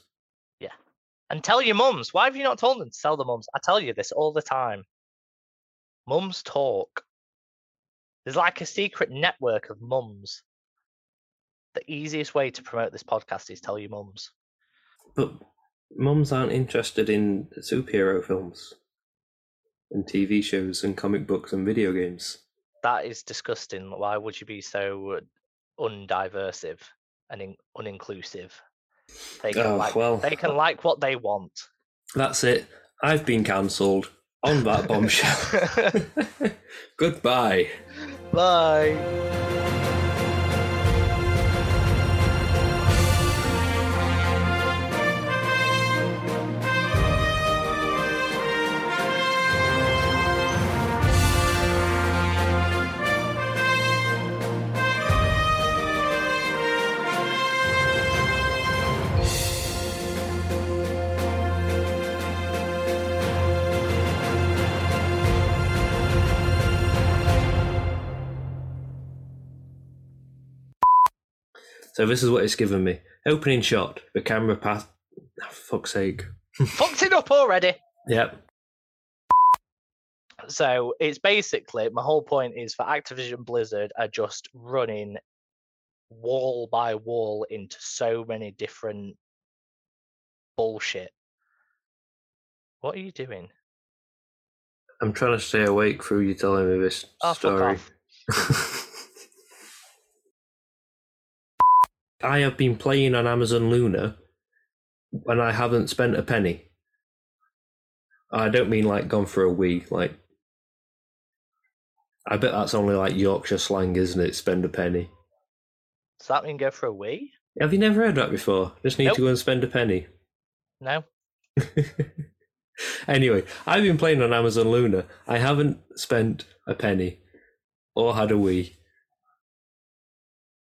B: And tell your mums. Why have you not told them to tell the mums? I tell you this all the time. Mums talk. There's like a secret network of mums. The easiest way to promote this podcast is tell your mums.
A: But mums aren't interested in superhero films and TV shows and comic books and video games.
B: That is disgusting. Why would you be so uh, undiversive and in- uninclusive? They can
A: Oh,
B: like
A: well.
B: they can like what they want.
A: That's it. I've been cancelled on that bombshell. Goodbye.
B: Bye.
A: So this is what it's given me. Opening shot. The camera path. Oh, fuck's sake.
B: Fucked it up already.
A: Yep.
B: So it's basically my whole point is for Activision Blizzard are just running wall by wall into so many different bullshit. What are you doing?
A: I'm trying to stay awake through you telling me this
B: Oh,
A: story.
B: off.
A: I have been playing on Amazon Luna and I haven't spent a penny. I don't mean like gone for a week, like I bet that's only like Yorkshire slang, isn't it? Spend a penny.
B: Does that mean go for a wee?
A: Have you never heard that before? Just need
B: Nope.
A: to go and spend a penny.
B: No.
A: anyway, I've been playing on Amazon Luna. I haven't spent a penny or had a wee.